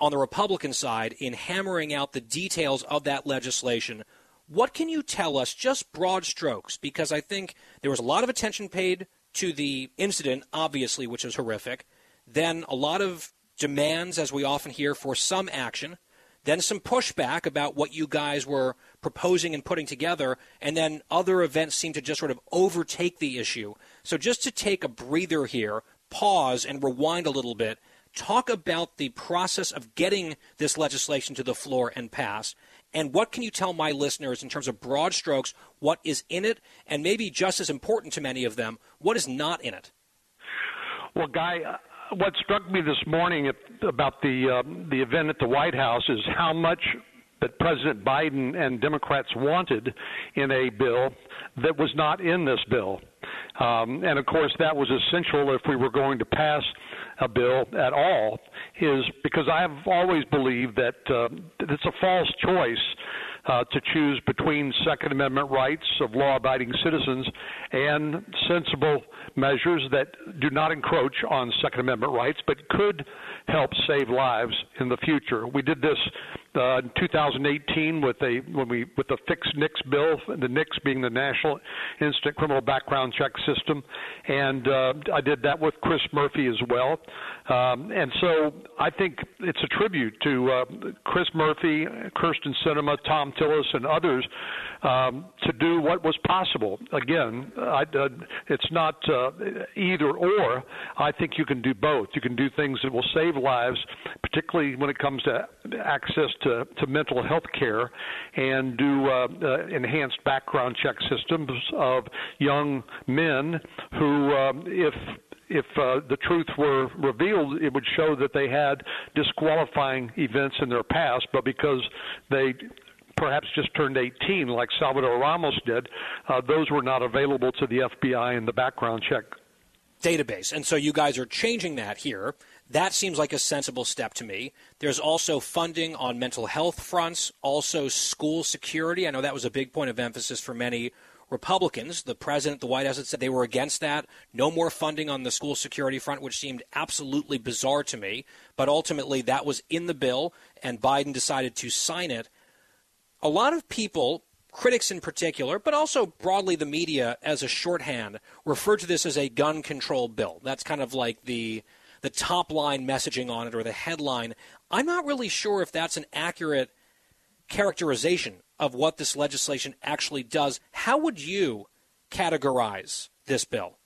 S1: on the Republican side in hammering out the details of that legislation. What can you tell us, just broad strokes? Because I think there was a lot of attention paid to the incident, obviously, which is horrific. Then a lot of demands, as we often hear, for some action. Then some pushback about what you guys were proposing and putting together, and then other events seem to just sort of overtake the issue. So, just to take a breather here, pause and rewind a little bit, talk about the process of getting this legislation to the floor and pass. And what can you tell my listeners in terms of broad strokes, what is in it, and maybe just as important to many of them, what is not in it?
S8: Well, Guy, uh, what struck me this morning about the uh, the event at the White House is how much that President Biden and Democrats wanted in a bill that was not in this bill. Um, and of course, that was essential if we were going to pass a bill at all, is because I have always believed that uh, it's a false choice. Uh, to choose between Second Amendment rights of law abiding citizens and sensible measures that do not encroach on Second Amendment rights but could help save lives in the future. We did this uh, in 2018 with a when we with the fixed NICS bill, the NICS being the National Instant Criminal Background Check System, and uh, I did that with Chris Murphy as well. Um, and so I think it's a tribute to uh, Chris Murphy, Kyrsten Sinema, Thom Tillis, and others um, to do what was possible. Again, I, uh, it's not uh, either or. I think you can do both. You can do things that will save lives, particularly when it comes to access to, to mental health care, and do uh, uh, enhanced background check systems of young men who, um, if if uh, the truth were revealed, it would show that they had disqualifying events in their past, but because they perhaps just turned 18, like Salvador Ramos did, uh, those were not available to the FBI in the background check
S1: database. And so you guys are changing that here. That seems like a sensible step to me. There's also funding on mental health fronts, also school security. I know that was a big point of emphasis for many Republicans. The president, the White House had said they were against that. No more funding on the school security front, which seemed absolutely bizarre to me. But ultimately, that was in the bill, and Biden decided to sign it a lot of people, critics in particular, but also broadly the media as a shorthand, refer to this as a gun control bill. That's kind of like the the top line messaging on it or the headline. I'm not really sure if that's an accurate characterization of what this legislation actually does. How would you categorize this bill?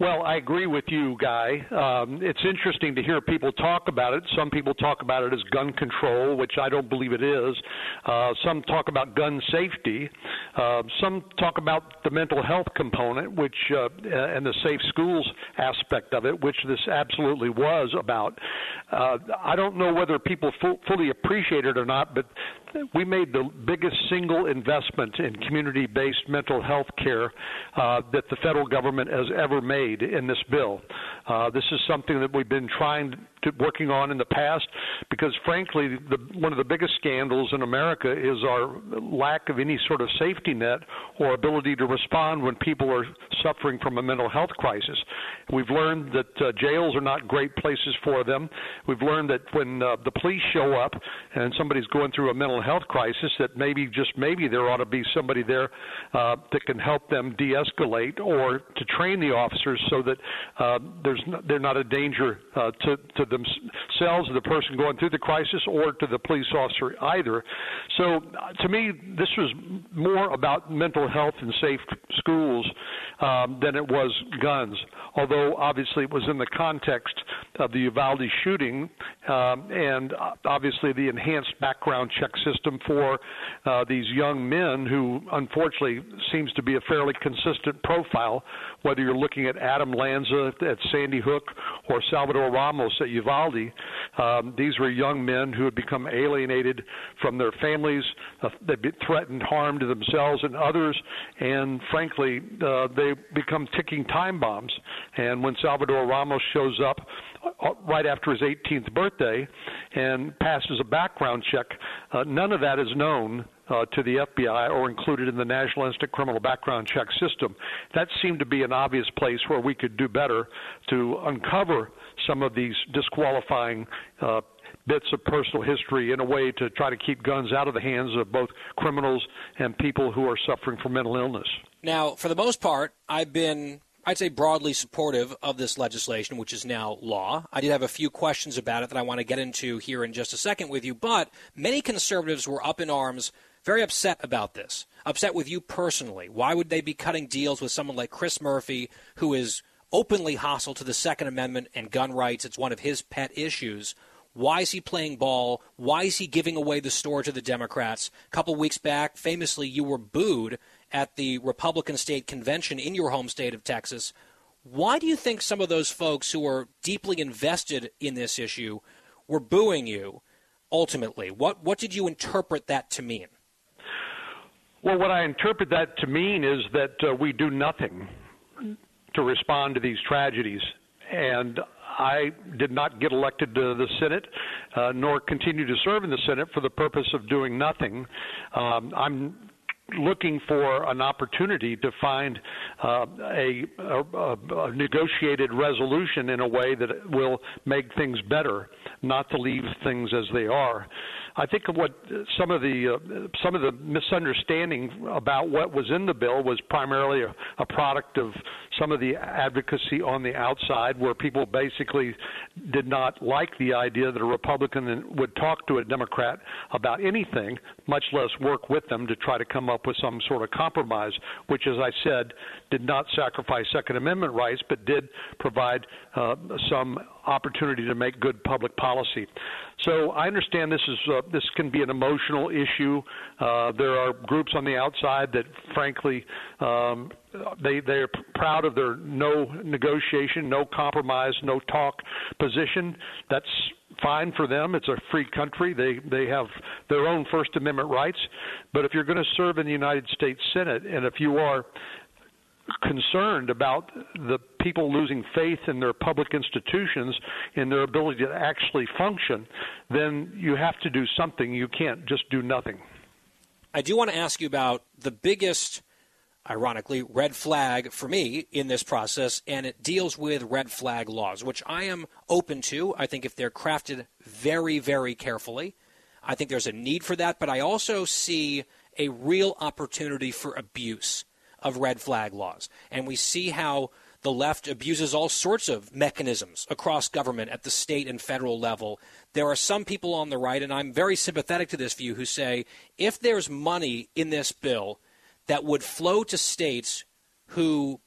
S8: Well, I agree with you, Guy. Um, it's interesting to hear people talk about it. Some people talk about it as gun control, which I don't believe it is. Uh, some talk about gun safety. Uh, some talk about the mental health component, which uh, and the safe schools aspect of it, which this absolutely was about. Uh, I don't know whether people fu- fully appreciate it or not, but we made the biggest single investment in community-based mental health care uh, that the federal government has ever made in this bill. Uh, this is something that we've been trying working on in the past because, frankly, the, one of the biggest scandals in America is our lack of any sort of safety net or ability to respond when people are suffering from a mental health crisis. We've learned that uh, jails are not great places for them. We've learned that when uh, the police show up and somebody's going through a mental health crisis, that maybe just maybe there ought to be somebody there uh, that can help them de-escalate or to train the officers so that uh, there's not, they're not a danger uh, to to themselves, the person going through the crisis, or to the police officer either. So, to me, this was more about mental health and safe schools um, than it was guns. Although obviously it was in the context of the Uvalde shooting, um, and obviously the enhanced background check system for uh, these young men who, unfortunately, seems to be a fairly consistent profile. Whether you're looking at Adam Lanza at Sandy Hook or Salvador Ramos at Uvalde, um, these were young men who had become alienated from their families. Uh, been threatened harm to themselves and others, and frankly, uh, they become ticking time bombs. And when Salvador Ramos shows up uh, right after his 18th birthday and passes a background check, uh, none of that is known uh, to the FBI or included in the National Instant Criminal Background Check system. That seemed to be an obvious place where we could do better to uncover some of these disqualifying uh, bits of personal history in a way to try to keep guns out of the hands of both criminals and people who are suffering from mental illness.
S1: Now, for the most part, I've been I'd say broadly supportive of this legislation, which is now law. I did have a few questions about it that I want to get into here in just a second with you, but many conservatives were up in arms, very upset about this, upset with you personally. Why would they be cutting deals with someone like Chris Murphy, who is openly hostile to the Second Amendment and gun rights? It's one of his pet issues. Why is he playing ball? Why is he giving away the store to the Democrats? A couple weeks back, famously, you were booed at the Republican state convention in your home state of Texas. Why do you think some of those folks who are deeply invested in this issue were booing you ultimately? What, what did you interpret that to mean?
S8: Well, what I interpret that to mean is that uh, we do nothing to respond to these tragedies. And I did not get elected to the Senate, uh, nor continue to serve in the Senate for the purpose of doing nothing. Um, I'm looking for an opportunity to find uh, a, a, a, negotiated resolution in a way that will make things better, not to leave things as they are. I think what some of the uh, some of the misunderstanding about what was in the bill was primarily a, a product of some of the advocacy on the outside, where people basically did not like the idea that a Republican would talk to a Democrat about anything, much less work with them to try to come up with some sort of compromise, which, as I said, did not sacrifice Second Amendment rights, but did provide uh, some opportunity to make good public policy. So I understand this is uh, this can be an emotional issue. Uh, there are groups on the outside that, frankly, um, they they are proud of their no negotiation, no compromise, no talk position. That's fine for them. It's a free country. They they have their own First Amendment rights. But if you're going to serve in the United States Senate, and if you are concerned about the people losing faith in their public institutions in their ability to actually function, then you have to do something. You can't just do nothing.
S1: I do want to ask you about the biggest, ironically, red flag for me in this process, and it deals with red flag laws, which I am open to. I think if they're crafted very, very carefully, I think there's a need for that, but I also see a real opportunity for abuse of red flag laws. And we see how the left abuses all sorts of mechanisms across government at the state and federal level. There are some people on the right, and I'm very sympathetic to this view, who say if there's money in this bill that would flow to states who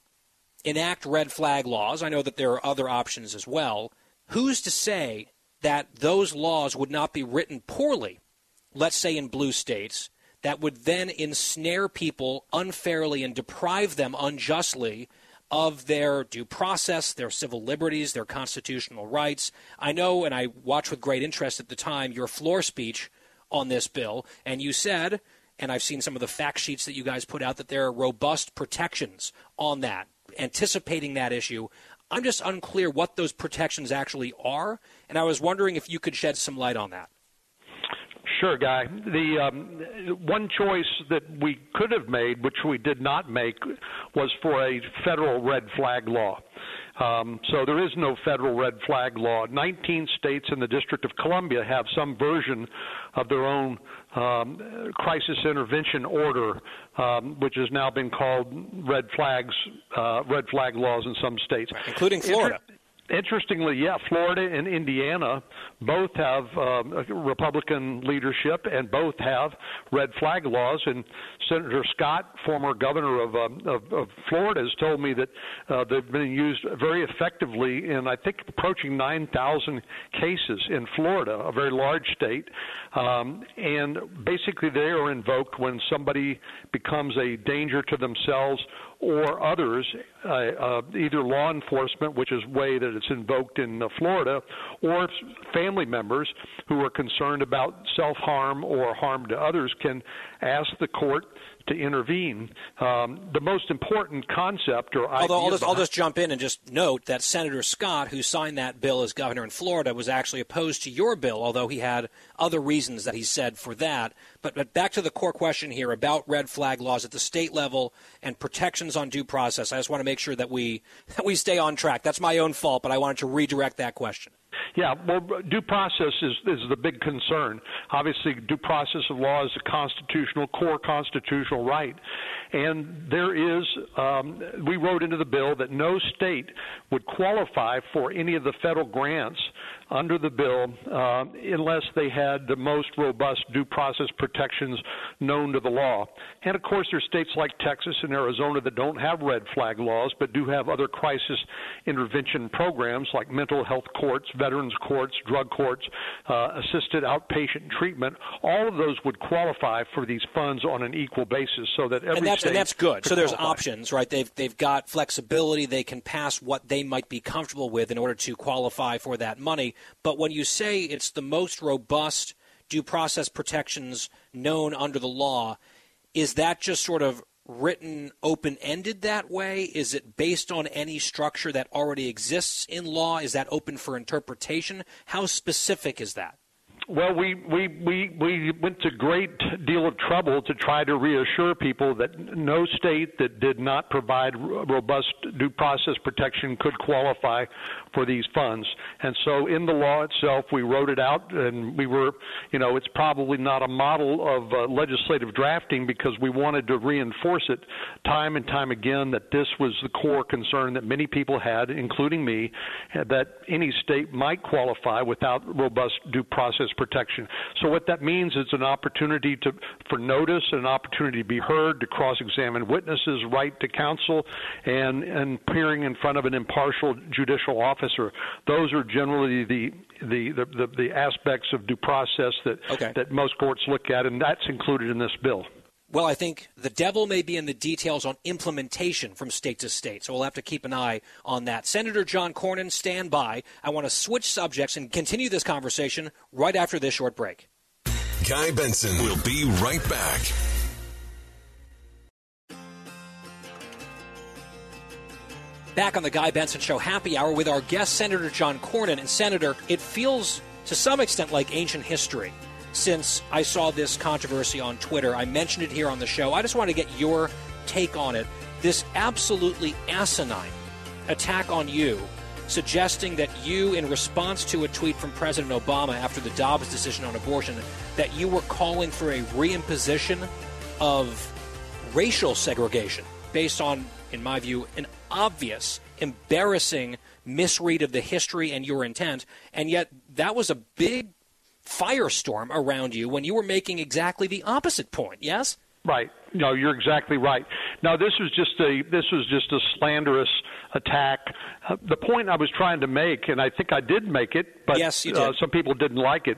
S1: enact red flag laws. I know that there are other options as well. Who's to say that those laws would not be written poorly, let's say in blue states, that would then ensnare people unfairly and deprive them unjustly of their due process, their civil liberties, their constitutional rights. I know, and I watched with great interest at the time, your floor speech on this bill, and you said, and I've seen some of the fact sheets that you guys put out, that there are robust protections on that, anticipating that issue. I'm just unclear what those protections actually are, and I was wondering if you could shed some light on that.
S8: Sure, Guy. The um, one choice that we could have made, which we did not make, was for a federal red flag law. Um, so there is no federal red flag law. 19 states in the District of Columbia have some version of their own um, crisis intervention order, um, which has now been called red flags, uh, red flag laws in some states,
S1: including Florida.
S8: Inter- Interestingly, yeah, Florida and Indiana both have um, Republican leadership and both have red flag laws. And Senator Scott, former governor of, um, of, of Florida, has told me that uh, they've been used very effectively in, I think, approaching 9,000 cases in Florida, a very large state. Um, and basically, they are invoked when somebody becomes a danger to themselves or others, uh, uh, either law enforcement, which is way that it's invoked in uh, Florida, or family members who are concerned about self harm or harm to others can ask the court to intervene. Um, the most important concept or
S1: Although I'll just, I'll just jump in and just note that Senator Scott, who signed that bill as governor in Florida, was actually opposed to your bill, although he had other reasons that he said for that. But, but back to the core question here about red flag laws at the state level and protections on due process. I just want to make sure that we that we stay on track. That's my own fault, but I wanted to redirect that question.
S8: Yeah, well, due process is is the big concern. Obviously, due process of law is a constitutional, core constitutional right, and there is. Um, we wrote into the bill that no state would qualify for any of the federal grants under the bill uh, unless they had the most robust due process protections known to the law. And of course, there's states like Texas and Arizona that don't have red flag laws, but do have other crisis intervention programs like mental health courts, veterans courts, drug courts, uh, assisted outpatient treatment. All of those would qualify for these funds on an equal basis, so that every
S1: and that's,
S8: and
S1: that's good. So there's
S8: qualify.
S1: options, right? They've they've got flexibility. They can pass what they might be comfortable with in order to qualify for that money. But when you say it's the most robust due process protections known under the law, is that just sort of written open ended that way? Is it based on any structure that already exists in law? Is that open for interpretation? How specific is that?
S8: Well, we, we, we, we went to great deal of trouble to try to reassure people that no state that did not provide robust due process protection could qualify for these funds. And so in the law itself, we wrote it out and we were, you know, it's probably not a model of uh, legislative drafting because we wanted to reinforce it time and time again that this was the core concern that many people had, including me, that any state might qualify without robust due process protection. So what that means is an opportunity to for notice, an opportunity to be heard, to cross-examine witnesses, right to counsel, and and appearing in front of an impartial judicial officer. Those are generally the the the, the, the aspects of due process that
S1: okay.
S8: that most courts look at, and that's included in this bill.
S1: Well, I think the devil may be in the details on implementation from state to state, so we'll have to keep an eye on that. Senator John Cornyn, stand by. I want to switch subjects and continue this conversation right after this short break.
S3: Guy Benson will be right back.
S1: Back on the Guy Benson Show happy hour with our guest, Senator John Cornyn. And, Senator, it feels to some extent like ancient history since I saw this controversy on Twitter. I mentioned it here on the show. I just want to get your take on it. This absolutely asinine attack on you, suggesting that you, in response to a tweet from President Obama after the Dobbs decision on abortion, that you were calling for a reimposition of racial segregation based on, in my view, an obvious, embarrassing misread of the history and your intent. And yet, that was a big firestorm around you when you were making exactly the opposite point, yes?
S8: Right. No, you're exactly right. Now, this was just a this was just a slanderous attack. Uh, the point I was trying to make, and I think I did make it, but
S1: yes, you
S8: uh, some people didn't like it.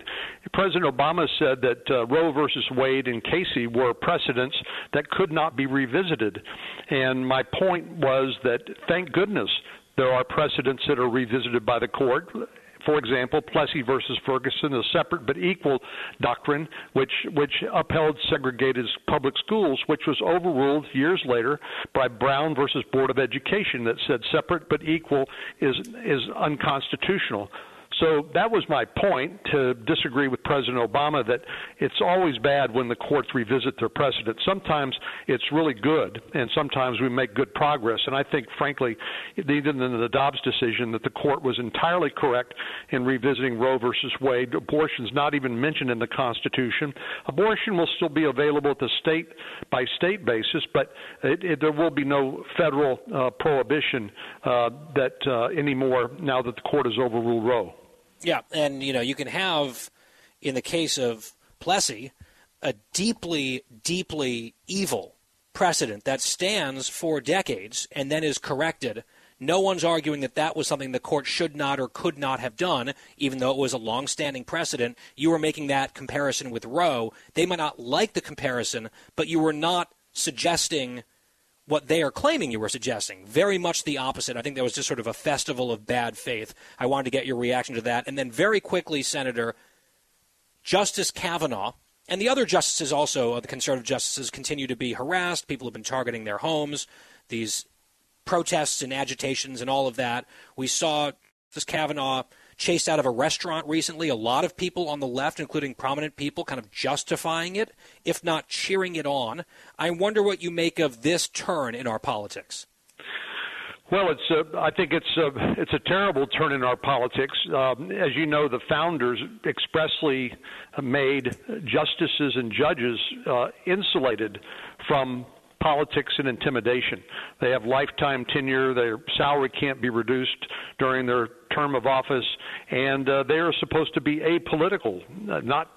S8: President Obama said that uh, Roe versus Wade and Casey were precedents that could not be revisited, and my point was that thank goodness there are precedents that are revisited by the court for example, Plessy versus Ferguson, a separate but equal doctrine, which which upheld segregated public schools, which was overruled years later by Brown versus Board of Education, that said separate but equal is is unconstitutional. So that was my point to disagree with President Obama that it's always bad when the courts revisit their precedent. Sometimes it's really good, and sometimes we make good progress. And I think, frankly, even in the Dobbs decision, that the court was entirely correct in revisiting Roe versus Wade. Abortion's not even mentioned in the Constitution. Abortion will still be available at the state by state basis, but it, it, there will be no federal uh, prohibition uh, that uh, anymore now that the court has overruled Roe.
S1: Yeah, and you know you can have, in the case of Plessy, a deeply, deeply evil precedent that stands for decades and then is corrected. No one's arguing that that was something the court should not or could not have done, even though it was a long-standing precedent. You were making that comparison with Roe. They might not like the comparison, but you were not suggesting what they are claiming you were suggesting. Very much the opposite. I think that was just sort of a festival of bad faith. I wanted to get your reaction to that. And then, very quickly, Senator, Justice Kavanaugh and the other justices also, uh, the conservative justices, continue to be harassed. People have been targeting their homes. These protests and agitations and all of that. We saw Justice Kavanaugh chased out of a restaurant recently. A lot of people on the left, including prominent people, kind of justifying it, if not cheering it on. I wonder what you make of this turn in our politics.
S8: Well, it's a, I think it's a, it's a terrible turn in our politics. Um, as you know, the founders expressly made justices and judges uh, insulated from politics and intimidation. They have lifetime tenure. Their salary can't be reduced during their term of office, and uh, they are supposed to be apolitical, uh, not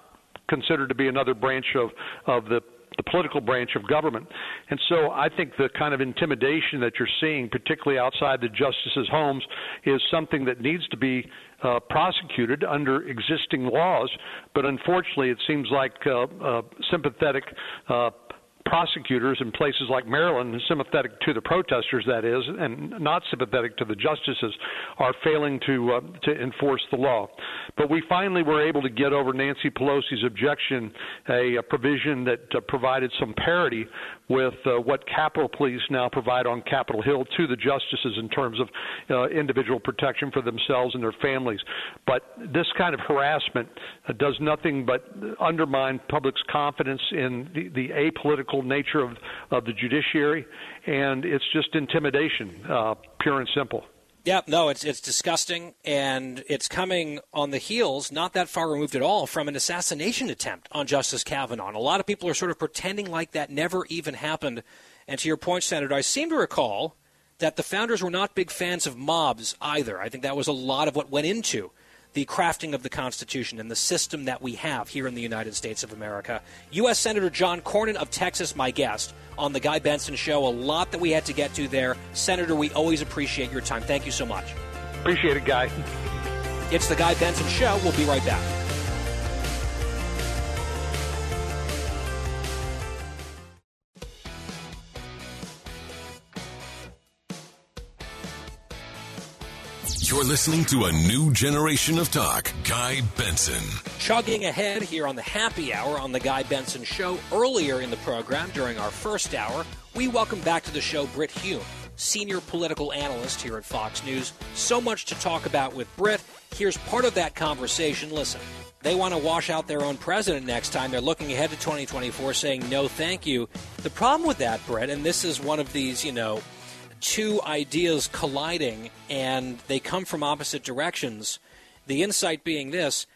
S8: considered to be another branch of of the the political branch of government. And so I think the kind of intimidation that you're seeing, particularly outside the justices' homes, is something that needs to be uh, prosecuted under existing laws. But unfortunately, it seems like uh, uh, sympathetic uh, prosecutors in places like Maryland, sympathetic to the protesters, that is, and not sympathetic to the justices, are failing to uh, to enforce the law. But we finally were able to get over Nancy Pelosi's objection, a, a provision that uh, provided some parity with uh, what Capitol Police now provide on Capitol Hill to the justices in terms of uh, individual protection for themselves and their families. But this kind of harassment uh, does nothing but undermine public's confidence in the, the apolitical nature of, of the judiciary, and it's just intimidation, uh, pure and simple.
S1: Yeah, no, it's it's disgusting, and it's coming on the heels, not that far removed at all, from an assassination attempt on Justice Kavanaugh. And a lot of people are sort of pretending like that never even happened. And to your point, Senator, I seem to recall that the founders were not big fans of mobs either. I think that was a lot of what went into the crafting of the Constitution and the system that we have here in the United States of America. U.S. Senator John Cornyn of Texas, my guest on The Guy Benson Show. A lot that we had to get to there. Senator, we always appreciate your time. Thank you so much.
S8: Appreciate it, Guy.
S1: It's The Guy Benson Show. We'll be right back.
S3: You're listening to a new generation of talk. Guy Benson.
S1: Chugging ahead here on the happy hour on The Guy Benson Show. Earlier in the program, during our first hour, we welcome back to the show Brit Hume, senior political analyst here at Fox News. So much to talk about with Brit. Here's part of that conversation. Listen. They want to wash out their own president next time. They're looking ahead to 2024 saying no thank you. The problem with that, Brit, and this is one of these, you know, two ideas colliding and they come from opposite directions. The insight being this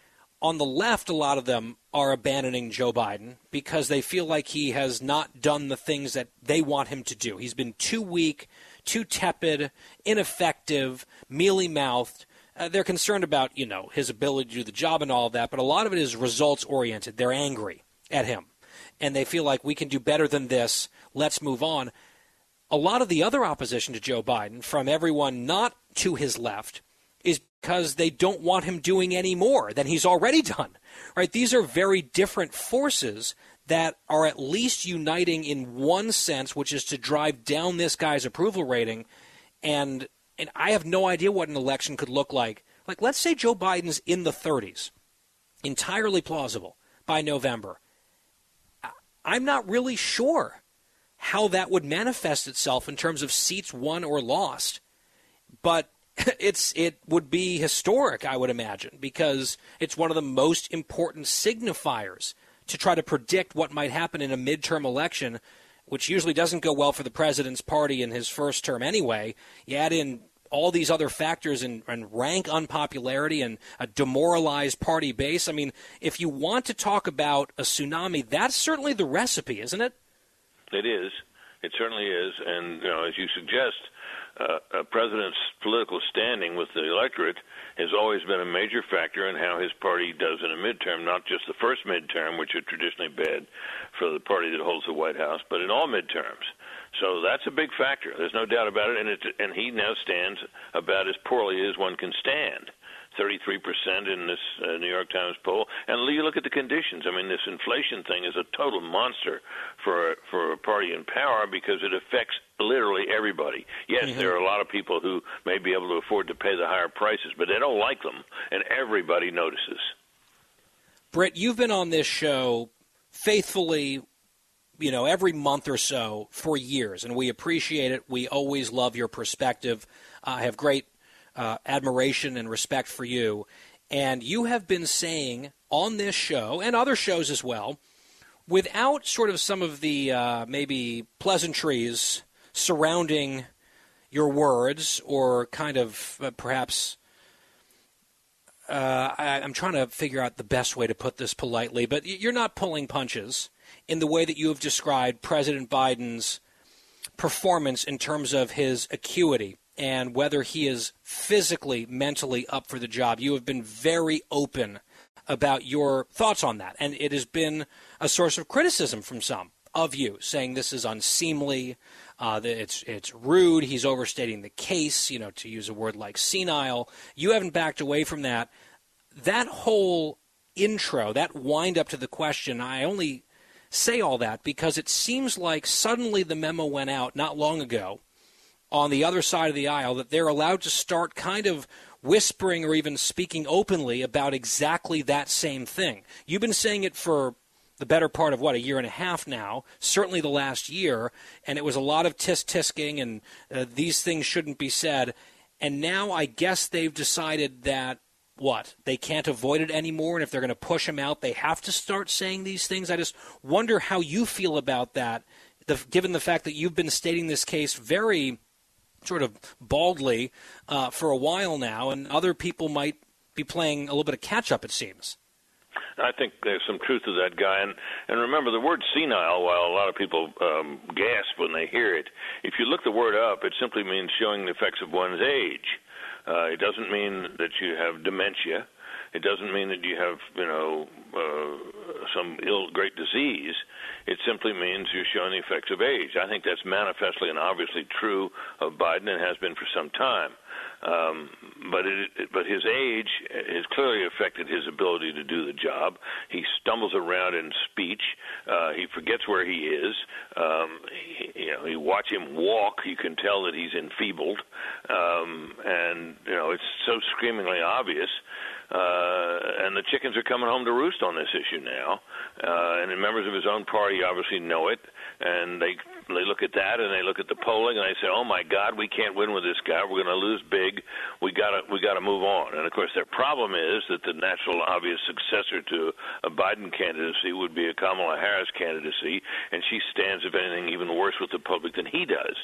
S1: on the left, a lot of them are abandoning Joe Biden because they feel like he has not done the things that they want him to do. He's been too weak, too tepid, ineffective, mealy mouthed. Uh, they're concerned about, you know, his ability to do the job and all of that, but a lot of it is results oriented. They're angry at him. and they feel like we can do better than this. Let's move on. A lot of the other opposition to Joe Biden from everyone not to his left is because they don't want him doing any more than he's already done. Right? These are very different forces that are at least uniting in one sense, which is to drive down this guy's approval rating. And and I have no idea what an election could look like. Like let's say Joe Biden's in the 30s. Entirely plausible by November. I'm not really sure how that would manifest itself in terms of seats won or lost. But it's it would be historic, I would imagine, because it's one of the most important signifiers to try to predict what might happen in a midterm election, which usually doesn't go well for the president's party in his first term anyway. You add in all these other factors and, and, rank unpopularity and a demoralized party base. I mean, if you want to talk about a tsunami, that's certainly the recipe, isn't it?
S4: It is. It certainly is. And, you know, as you suggest, uh, a president's political standing with the electorate has always been a major factor in how his party does in a midterm, not just the first midterm, which are traditionally bad for the party that holds the White House, but in all midterms. So that's a big factor. There's no doubt about it, and it, and he now stands about as poorly as one can stand. 33% in this uh, New York Times poll. And you look at the conditions. I mean, this inflation thing is a total monster for for a party in power because it affects literally everybody. Yes, mm-hmm. there are a lot of people who may be able to afford to pay the higher prices, but they don't like them, and everybody notices.
S1: Brit, you've been on this show faithfully you know, every month or so for years, and we appreciate it. We always love your perspective. Uh, I have great uh, admiration and respect for you. And you have been saying on this show and other shows as well, without sort of some of the uh, maybe pleasantries surrounding your words or kind of uh, perhaps. Uh, I, am trying to figure out the best way to put this politely, but you're not pulling punches in the way that you have described President Biden's performance in terms of his acuity and whether he is physically, mentally up for the job. You have been very open about your thoughts on that, and it has been a source of criticism from some of you, saying this is unseemly, uh, it's it's rude, he's overstating the case, you know, to use a word like senile. You haven't backed away from that. That whole intro, that wind up to the question, I only say all that because it seems like suddenly the memo went out not long ago on the other side of the aisle that they're allowed to start kind of whispering or even speaking openly about exactly that same thing. You've been saying it for the better part of what a year and a half now, certainly the last year, and it was a lot of tisk tisking and uh, these things shouldn't be said. And now I guess they've decided that what they can't avoid it anymore, and if they're going to push them out, they have to start saying these things. I just wonder how you feel about that, the, given the fact that you've been stating this case very sort of baldly uh, for a while now, and other people might be playing a little bit of catch up. It seems.
S4: I think there's some truth to that guy, and and remember the word senile. While a lot of people um, gasp when they hear it, if you look the word up, it simply means showing the effects of one's age. Uh, it doesn't mean that you have dementia. It doesn't mean that you have, you know, uh, some ill, great disease. It simply means you're showing the effects of age. I think that's manifestly and obviously true of Biden and has been for some time. Um, but it, but his age has clearly affected his ability to do the job. He stumbles around in speech. Uh, he forgets where he is. Um, he, you know, you watch him walk, you can tell that he's enfeebled, um, and you know it's so screamingly obvious uh, and the chickens are coming home to roost on this issue now. Uh, and the members of his own party obviously know it, and they they look at that and they look at the polling and they say, "Oh my God, we can't win with this guy. We're going to lose big. We got to we got to move on." And of course, their problem is that the natural obvious successor to a Biden candidacy would be a Kamala Harris candidacy, and she stands, if anything, even worse with the public than he does.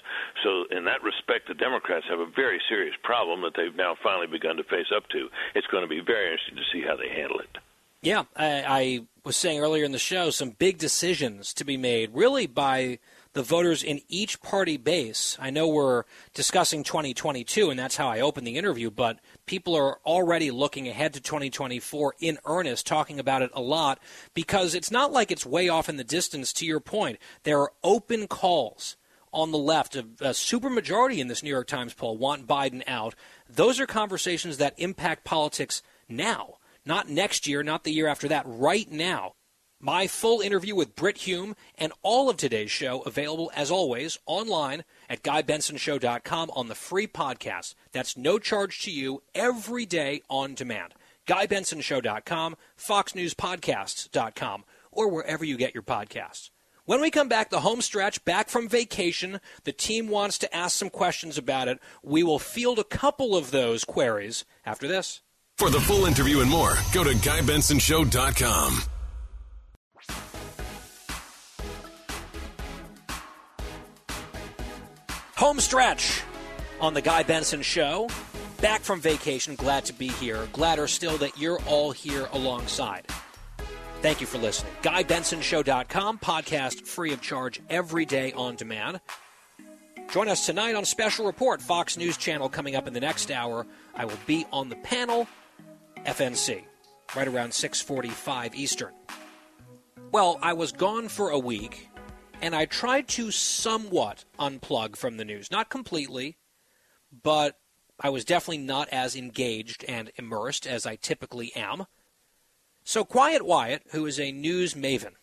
S4: So, in that respect, the Democrats have a very serious problem that they've now finally begun to face up to. It's going to be very interesting to see how they handle it.
S1: Yeah, I, I was saying earlier in the show, some big decisions to be made, really by the voters in each party base. I know we're discussing 2022, and that's how I opened the interview, but people are already looking ahead to 2024 in earnest, talking about it a lot, because it's not like it's way off in the distance, to your point. There are open calls on the left, a, a supermajority in this New York Times poll want Biden out. Those are conversations that impact politics now, not next year, not the year after that, right now. My full interview with Brit Hume and all of today's show available, as always, online at GuyBensonShow.com on the free podcast. That's no charge to you every day on demand. GuyBensonShow.com, FoxNewsPodcasts.com, or wherever you get your podcasts. When we come back, the home stretch, back from vacation, the team wants to ask some questions about it. We will field a couple of those queries after this.
S3: For the full interview and more, go to GuyBensonShow.com.
S1: Home stretch on the Guy Benson Show. Back from vacation, glad to be here. Gladder still that you're all here alongside. Thank you for listening. GuyBensonShow.com, podcast free of charge every day on demand. Join us tonight on Special Report, Fox News Channel, coming up in the next hour. I will be on the panel, FNC, right around 645 Eastern. Well, I was gone for a week and I tried to somewhat unplug from the news. Not completely, but I was definitely not as engaged and immersed as I typically am. So Quiet Wyatt, who is a news maven,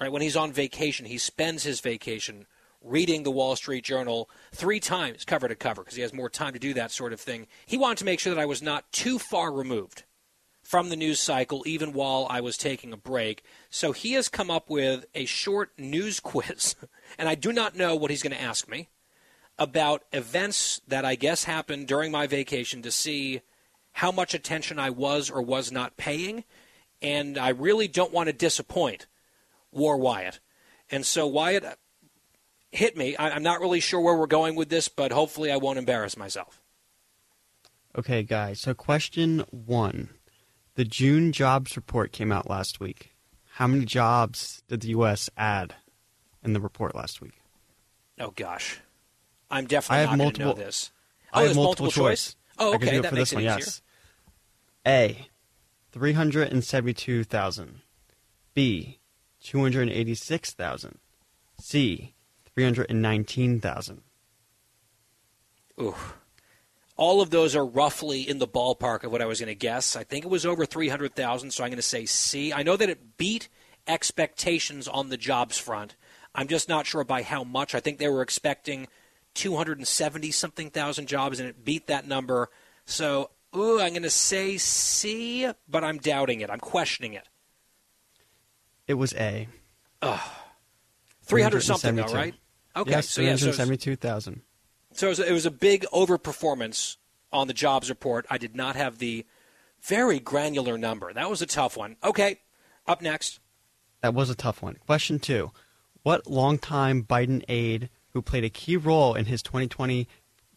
S1: right, when he's on vacation, he spends his vacation reading the Wall Street Journal three times cover to cover because he has more time to do that sort of thing. He wanted to make sure that I was not too far removed from the news cycle, even while I was taking a break. So he has come up with a short news quiz, and I do not know what he's going to ask me about events that I guess happened during my vacation to see how much attention I was or was not paying. And I really don't want to disappoint War Wyatt. And so Wyatt uh, hit me. I'm not really sure where we're going with this, but hopefully I won't embarrass myself.
S9: Okay, guys. So, question one the June jobs report came out last week. How many jobs did the U.S. add in the report last week?
S1: Oh gosh, I'm definitely not going to know this. Oh,
S9: I have
S1: multiple,
S9: multiple choice.
S1: choice. Oh,
S9: I can
S1: okay,
S9: do it
S1: that
S9: for
S1: makes
S9: this
S1: it
S9: one.
S1: easier.
S9: Yes. A, three hundred and seventy-two thousand. B, two hundred eighty-six thousand. C, three hundred and nineteen thousand.
S1: Ooh. All of those are roughly in the ballpark of what I was going to guess. I think it was over 300,000, so I'm going to say C. I know that it beat expectations on the jobs front. I'm just not sure by how much. I think they were expecting 270 something thousand jobs, and it beat that number. So, ooh, I'm going to say C, but I'm doubting it. I'm questioning it.
S9: It was A.
S1: Ugh. 300 something, though, right? Okay,
S9: Yes,
S1: so yeah, so
S9: 372,000.
S1: So it was, it was a big overperformance on the jobs report. I did not have the very granular number. That was a tough one. Okay, up next.
S9: That was a tough one. Question two. What longtime Biden aide who played a key role in his 2020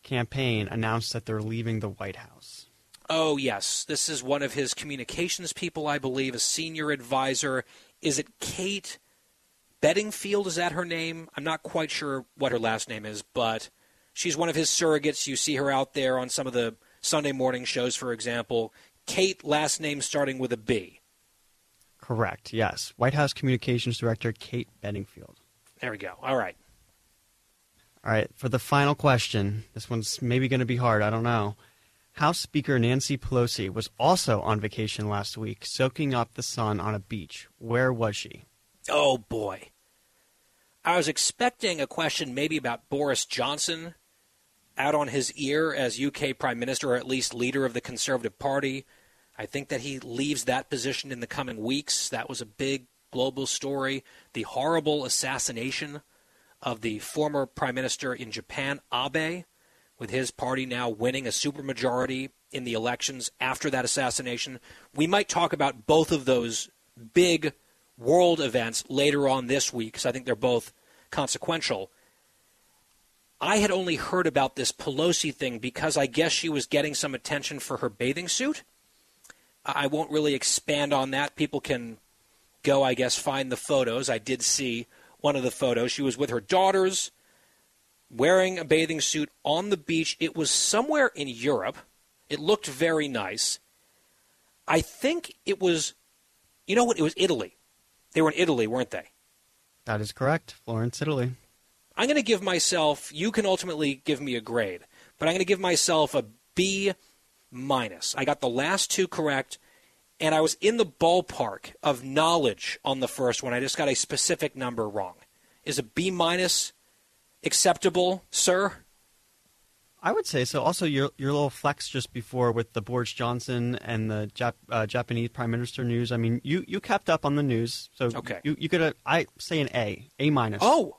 S9: campaign announced that they're leaving the White House?
S1: Oh, yes. This is one of his communications people, I believe, a senior advisor. Is it Kate Bedingfield? Is that her name? I'm not quite sure what her last name is, but she's one of his surrogates. You see her out there on some of the Sunday morning shows, for example. Kate, last name starting with a B.
S9: Correct, yes. White House Communications Director Kate Bedingfield.
S1: There we go. All right.
S9: All right, for the final question, this one's maybe going to be hard, I don't know. House Speaker Nancy Pelosi was also on vacation last week, soaking up the sun on a beach. Where was she?
S1: Oh boy. I was expecting a question maybe about Boris Johnson out on his ear as UK Prime Minister or at least leader of the Conservative Party. I think that he leaves that position in the coming weeks. That was a big global story. The horrible assassination of the former Prime Minister in Japan, Abe, with his party now winning a supermajority in the elections after that assassination. We might talk about both of those big world events later on this week because I think they're both consequential. I had only heard about this Pelosi thing because I guess she was getting some attention for her bathing suit. I won't really expand on that. People can go, I guess, find the photos. I did see one of the photos. She was with her daughters wearing a bathing suit on the beach. It was somewhere in Europe. It looked very nice. I think it was, you know what? It was Italy. They were in Italy, weren't they?
S9: That is correct. Florence, Italy.
S1: I'm going to give myself, you can ultimately give me a grade, but I'm going to give myself a B minus. I got the last two correct, and I was in the ballpark of knowledge on the first one. I just got a specific number wrong. Is a B minus acceptable, sir?
S9: I would say so. Also, your your little flex just before with the Boris Johnson and the Jap, uh, Japanese Prime Minister news. I mean, you, you kept up on the news, so
S1: okay.
S9: you you could I say an A, A minus.
S1: Oh,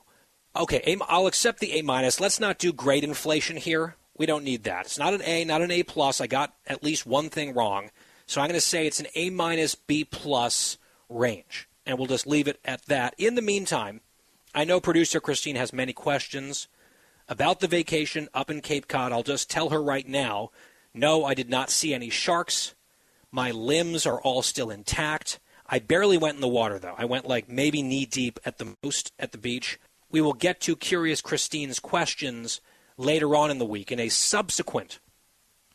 S1: okay. I'll accept the A minus. Let's not do grade inflation here. We don't need that. It's not an A, not an A plus. I got at least one thing wrong, so I'm going to say it's an A minus B plus range, and we'll just leave it at that. In the meantime, I know producer Christine has many questions about the vacation up in Cape Cod. I'll just tell her right now no, I did not see any sharks. My limbs are all still intact. I barely went in the water, though. I went like maybe knee deep at the most at the beach. We will get to Curious Christine's questions later on in the week in a subsequent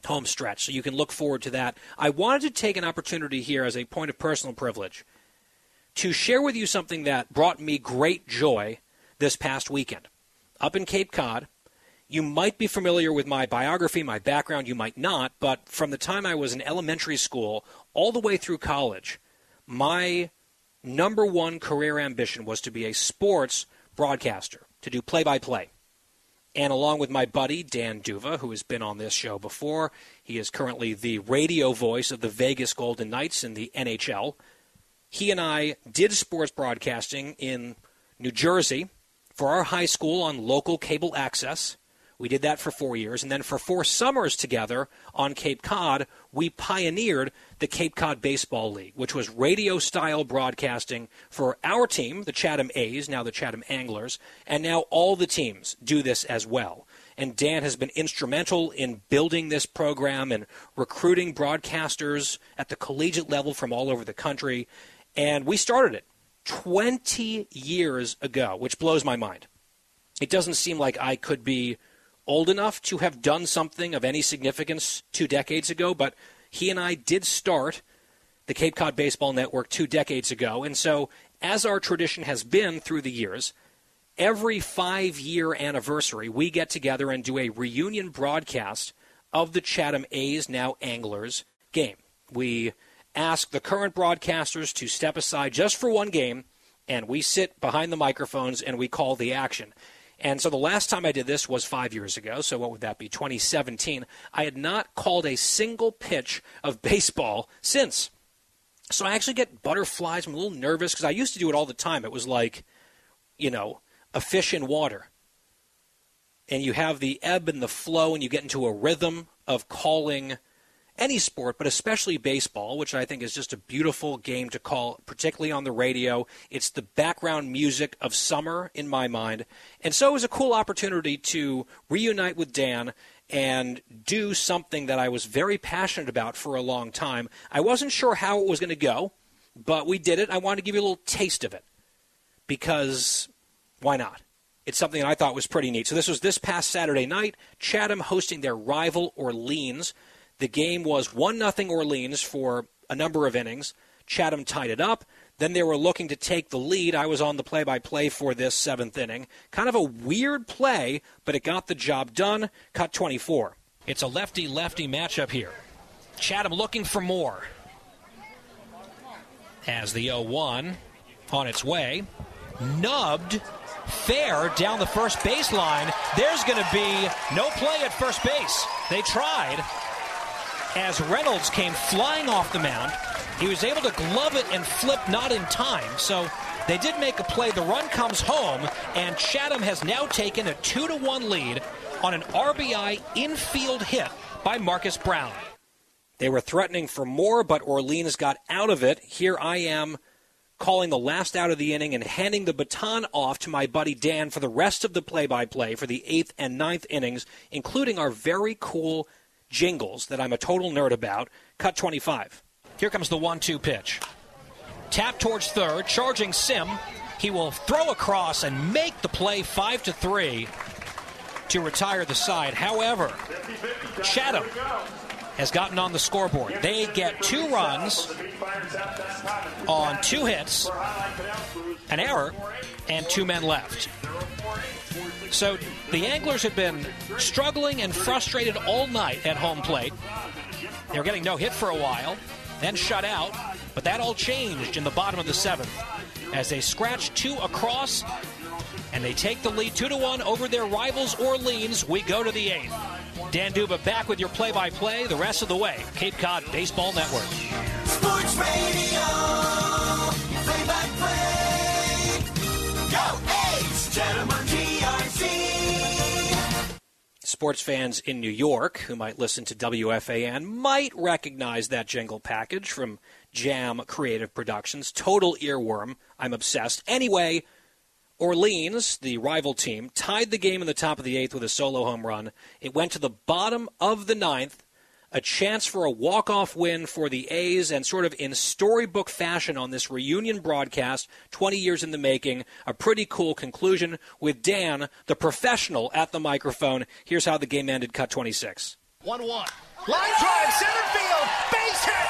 S1: home stretch, so you can look forward to that. I wanted to take an opportunity here as a point of personal privilege to share with you something that brought me great joy this past weekend up in Cape Cod. You might be familiar with my biography, my background, you might not, but from the time I was in elementary school all the way through college, my number one career ambition was to be a sports broadcaster, to do play by play. And along with my buddy, Dan D'Uva, who has been on this show before, he is currently the radio voice of the Vegas Golden Knights in the NHL. He and I did sports broadcasting in New Jersey for our high school on local cable access. We did that for four years. And then for four summers together on Cape Cod, we pioneered the Cape Cod Baseball League, which was radio style broadcasting for our team, the Chatham A's, now the Chatham Anglers, and now all the teams do this as well. And Dan has been instrumental in building this program and recruiting broadcasters at the collegiate level from all over the country. And we started it 20 years ago, which blows my mind. It doesn't seem like I could be old enough to have done something of any significance two decades ago, but he and I did start the Cape Cod Baseball Network two decades ago. And so, as our tradition has been through the years, every five year anniversary, we get together and do a reunion broadcast of the Chatham A's, now Anglers, game. We ask the current broadcasters to step aside just for one game, and we sit behind the microphones and we call the action. And so the last time I did this was five years ago. So what would that be? 2017. I had not called a single pitch of baseball since. So I actually get butterflies. I'm a little nervous because I used to do it all the time. It was like, you know, a fish in water. And you have the ebb and the flow, and you get into a rhythm of calling any sport, but especially baseball, which I think is just a beautiful game to call, particularly on the radio. It's the background music of summer in my mind. And so it was a cool opportunity to reunite with Dan and do something that I was very passionate about for a long time. I wasn't sure how it was going to go, but we did it. I wanted to give you a little taste of it because why not? It's something I thought was pretty neat. So this was this past Saturday night, Chatham hosting their rival Orleans. The game was 1 0 Orleans for a number of innings. Chatham tied it up. Then they were looking to take the lead. I was on the play by play for this seventh inning. Kind of a weird play, but it got the job done. Cut 24. It's a lefty lefty matchup here. Chatham looking for more. As the 0 1 on its way. Nubbed fair down the first baseline. There's going to be no play at first base. They tried as Reynolds came flying off the mound. He was able to glove it and flip not in time. So they did make a play. The run comes home, and Chatham has now taken a 2 to 1 lead on an RBI infield hit by Marcus Brown. They were threatening for more, but Orleans got out of it. Here I am calling the last out of the inning and handing the baton off to my buddy Dan for the rest of the play by play for the eighth and ninth innings, including our very cool jingles that I'm a total nerd about. Cut 25. Here comes the 1 2 pitch. Tap towards third, charging Sim. He will throw across and make the play 5 to 3 to retire the side. However, Chatham has gotten on the scoreboard. They get two runs on two hits, an error, and two men left. So the Anglers had been struggling and frustrated all night at home plate. They were getting no hit for a while, then shut out, but that all changed in the bottom of the seventh as they scratch two across and they take the lead two to one over their rivals Orleans. We go to the eighth. Dan D'Uva back with your play-by-play the rest of the way. Cape Cod Baseball Network.
S10: Sports Radio,
S1: Sports fans in New York who might listen to WFAN might recognize that jingle package from Jam Creative Productions. Total earworm. I'm obsessed. Anyway, Orleans, the rival team, tied the game in the top of the eighth with a solo home run. It went to the bottom of the ninth. A chance for a walk-off win for the A's, and sort of in storybook fashion on this reunion broadcast, 20 years in the making, a pretty cool conclusion with Dan, the professional, at the microphone. Here's how the game ended, cut 26.
S10: 1 1. Line drive, center field, base hit.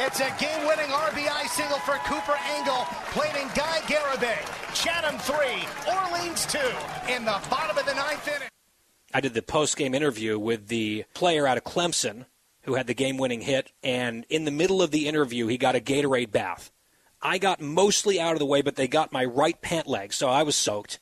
S10: It's a game-winning RBI single for Cooper Engel, played in Guy Garibay. Chatham 3, Orleans 2 in the bottom of the ninth inning.
S1: I did the post-game interview with the player out of Clemson who had the game-winning hit, and in the middle of the interview, he got a Gatorade bath. I got mostly out of the way, but they got my right pant leg, so I was soaked.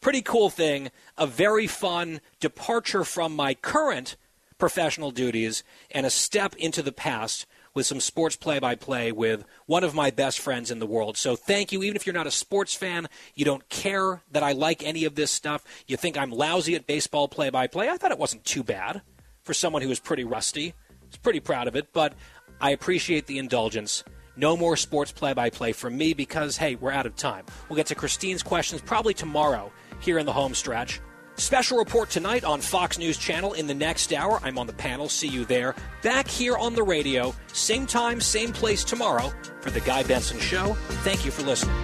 S1: Pretty cool thing. A very fun departure from my current professional duties and a step into the past with some sports play by play with one of my best friends in the world. So thank you. Even if you're not a sports fan, you don't care that I like any of this stuff, you think I'm lousy at baseball play by play. I thought it wasn't too bad for someone who was pretty rusty. I was pretty proud of it, but I appreciate the indulgence. No more sports play by play from me because, hey, we're out of time. We'll get to Christine's questions probably tomorrow here in the home stretch. Special report tonight on Fox News Channel in the next hour. I'm on the panel. See you there. Back here on the radio, same time, same place tomorrow for The Guy Benson Show. Thank you for listening.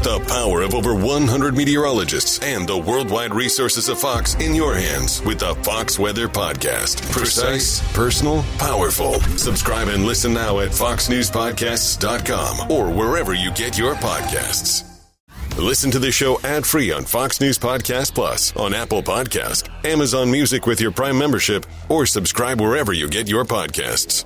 S3: Put the power of over 100 meteorologists and the worldwide resources of Fox in your hands with the Fox Weather Podcast. Precise, personal, powerful. Subscribe and listen now at foxnewspodcasts.com or wherever you get your podcasts. Listen to the show ad-free on Fox News Podcast Plus, on Apple Podcast, Amazon Music with your Prime membership, or subscribe wherever you get your podcasts.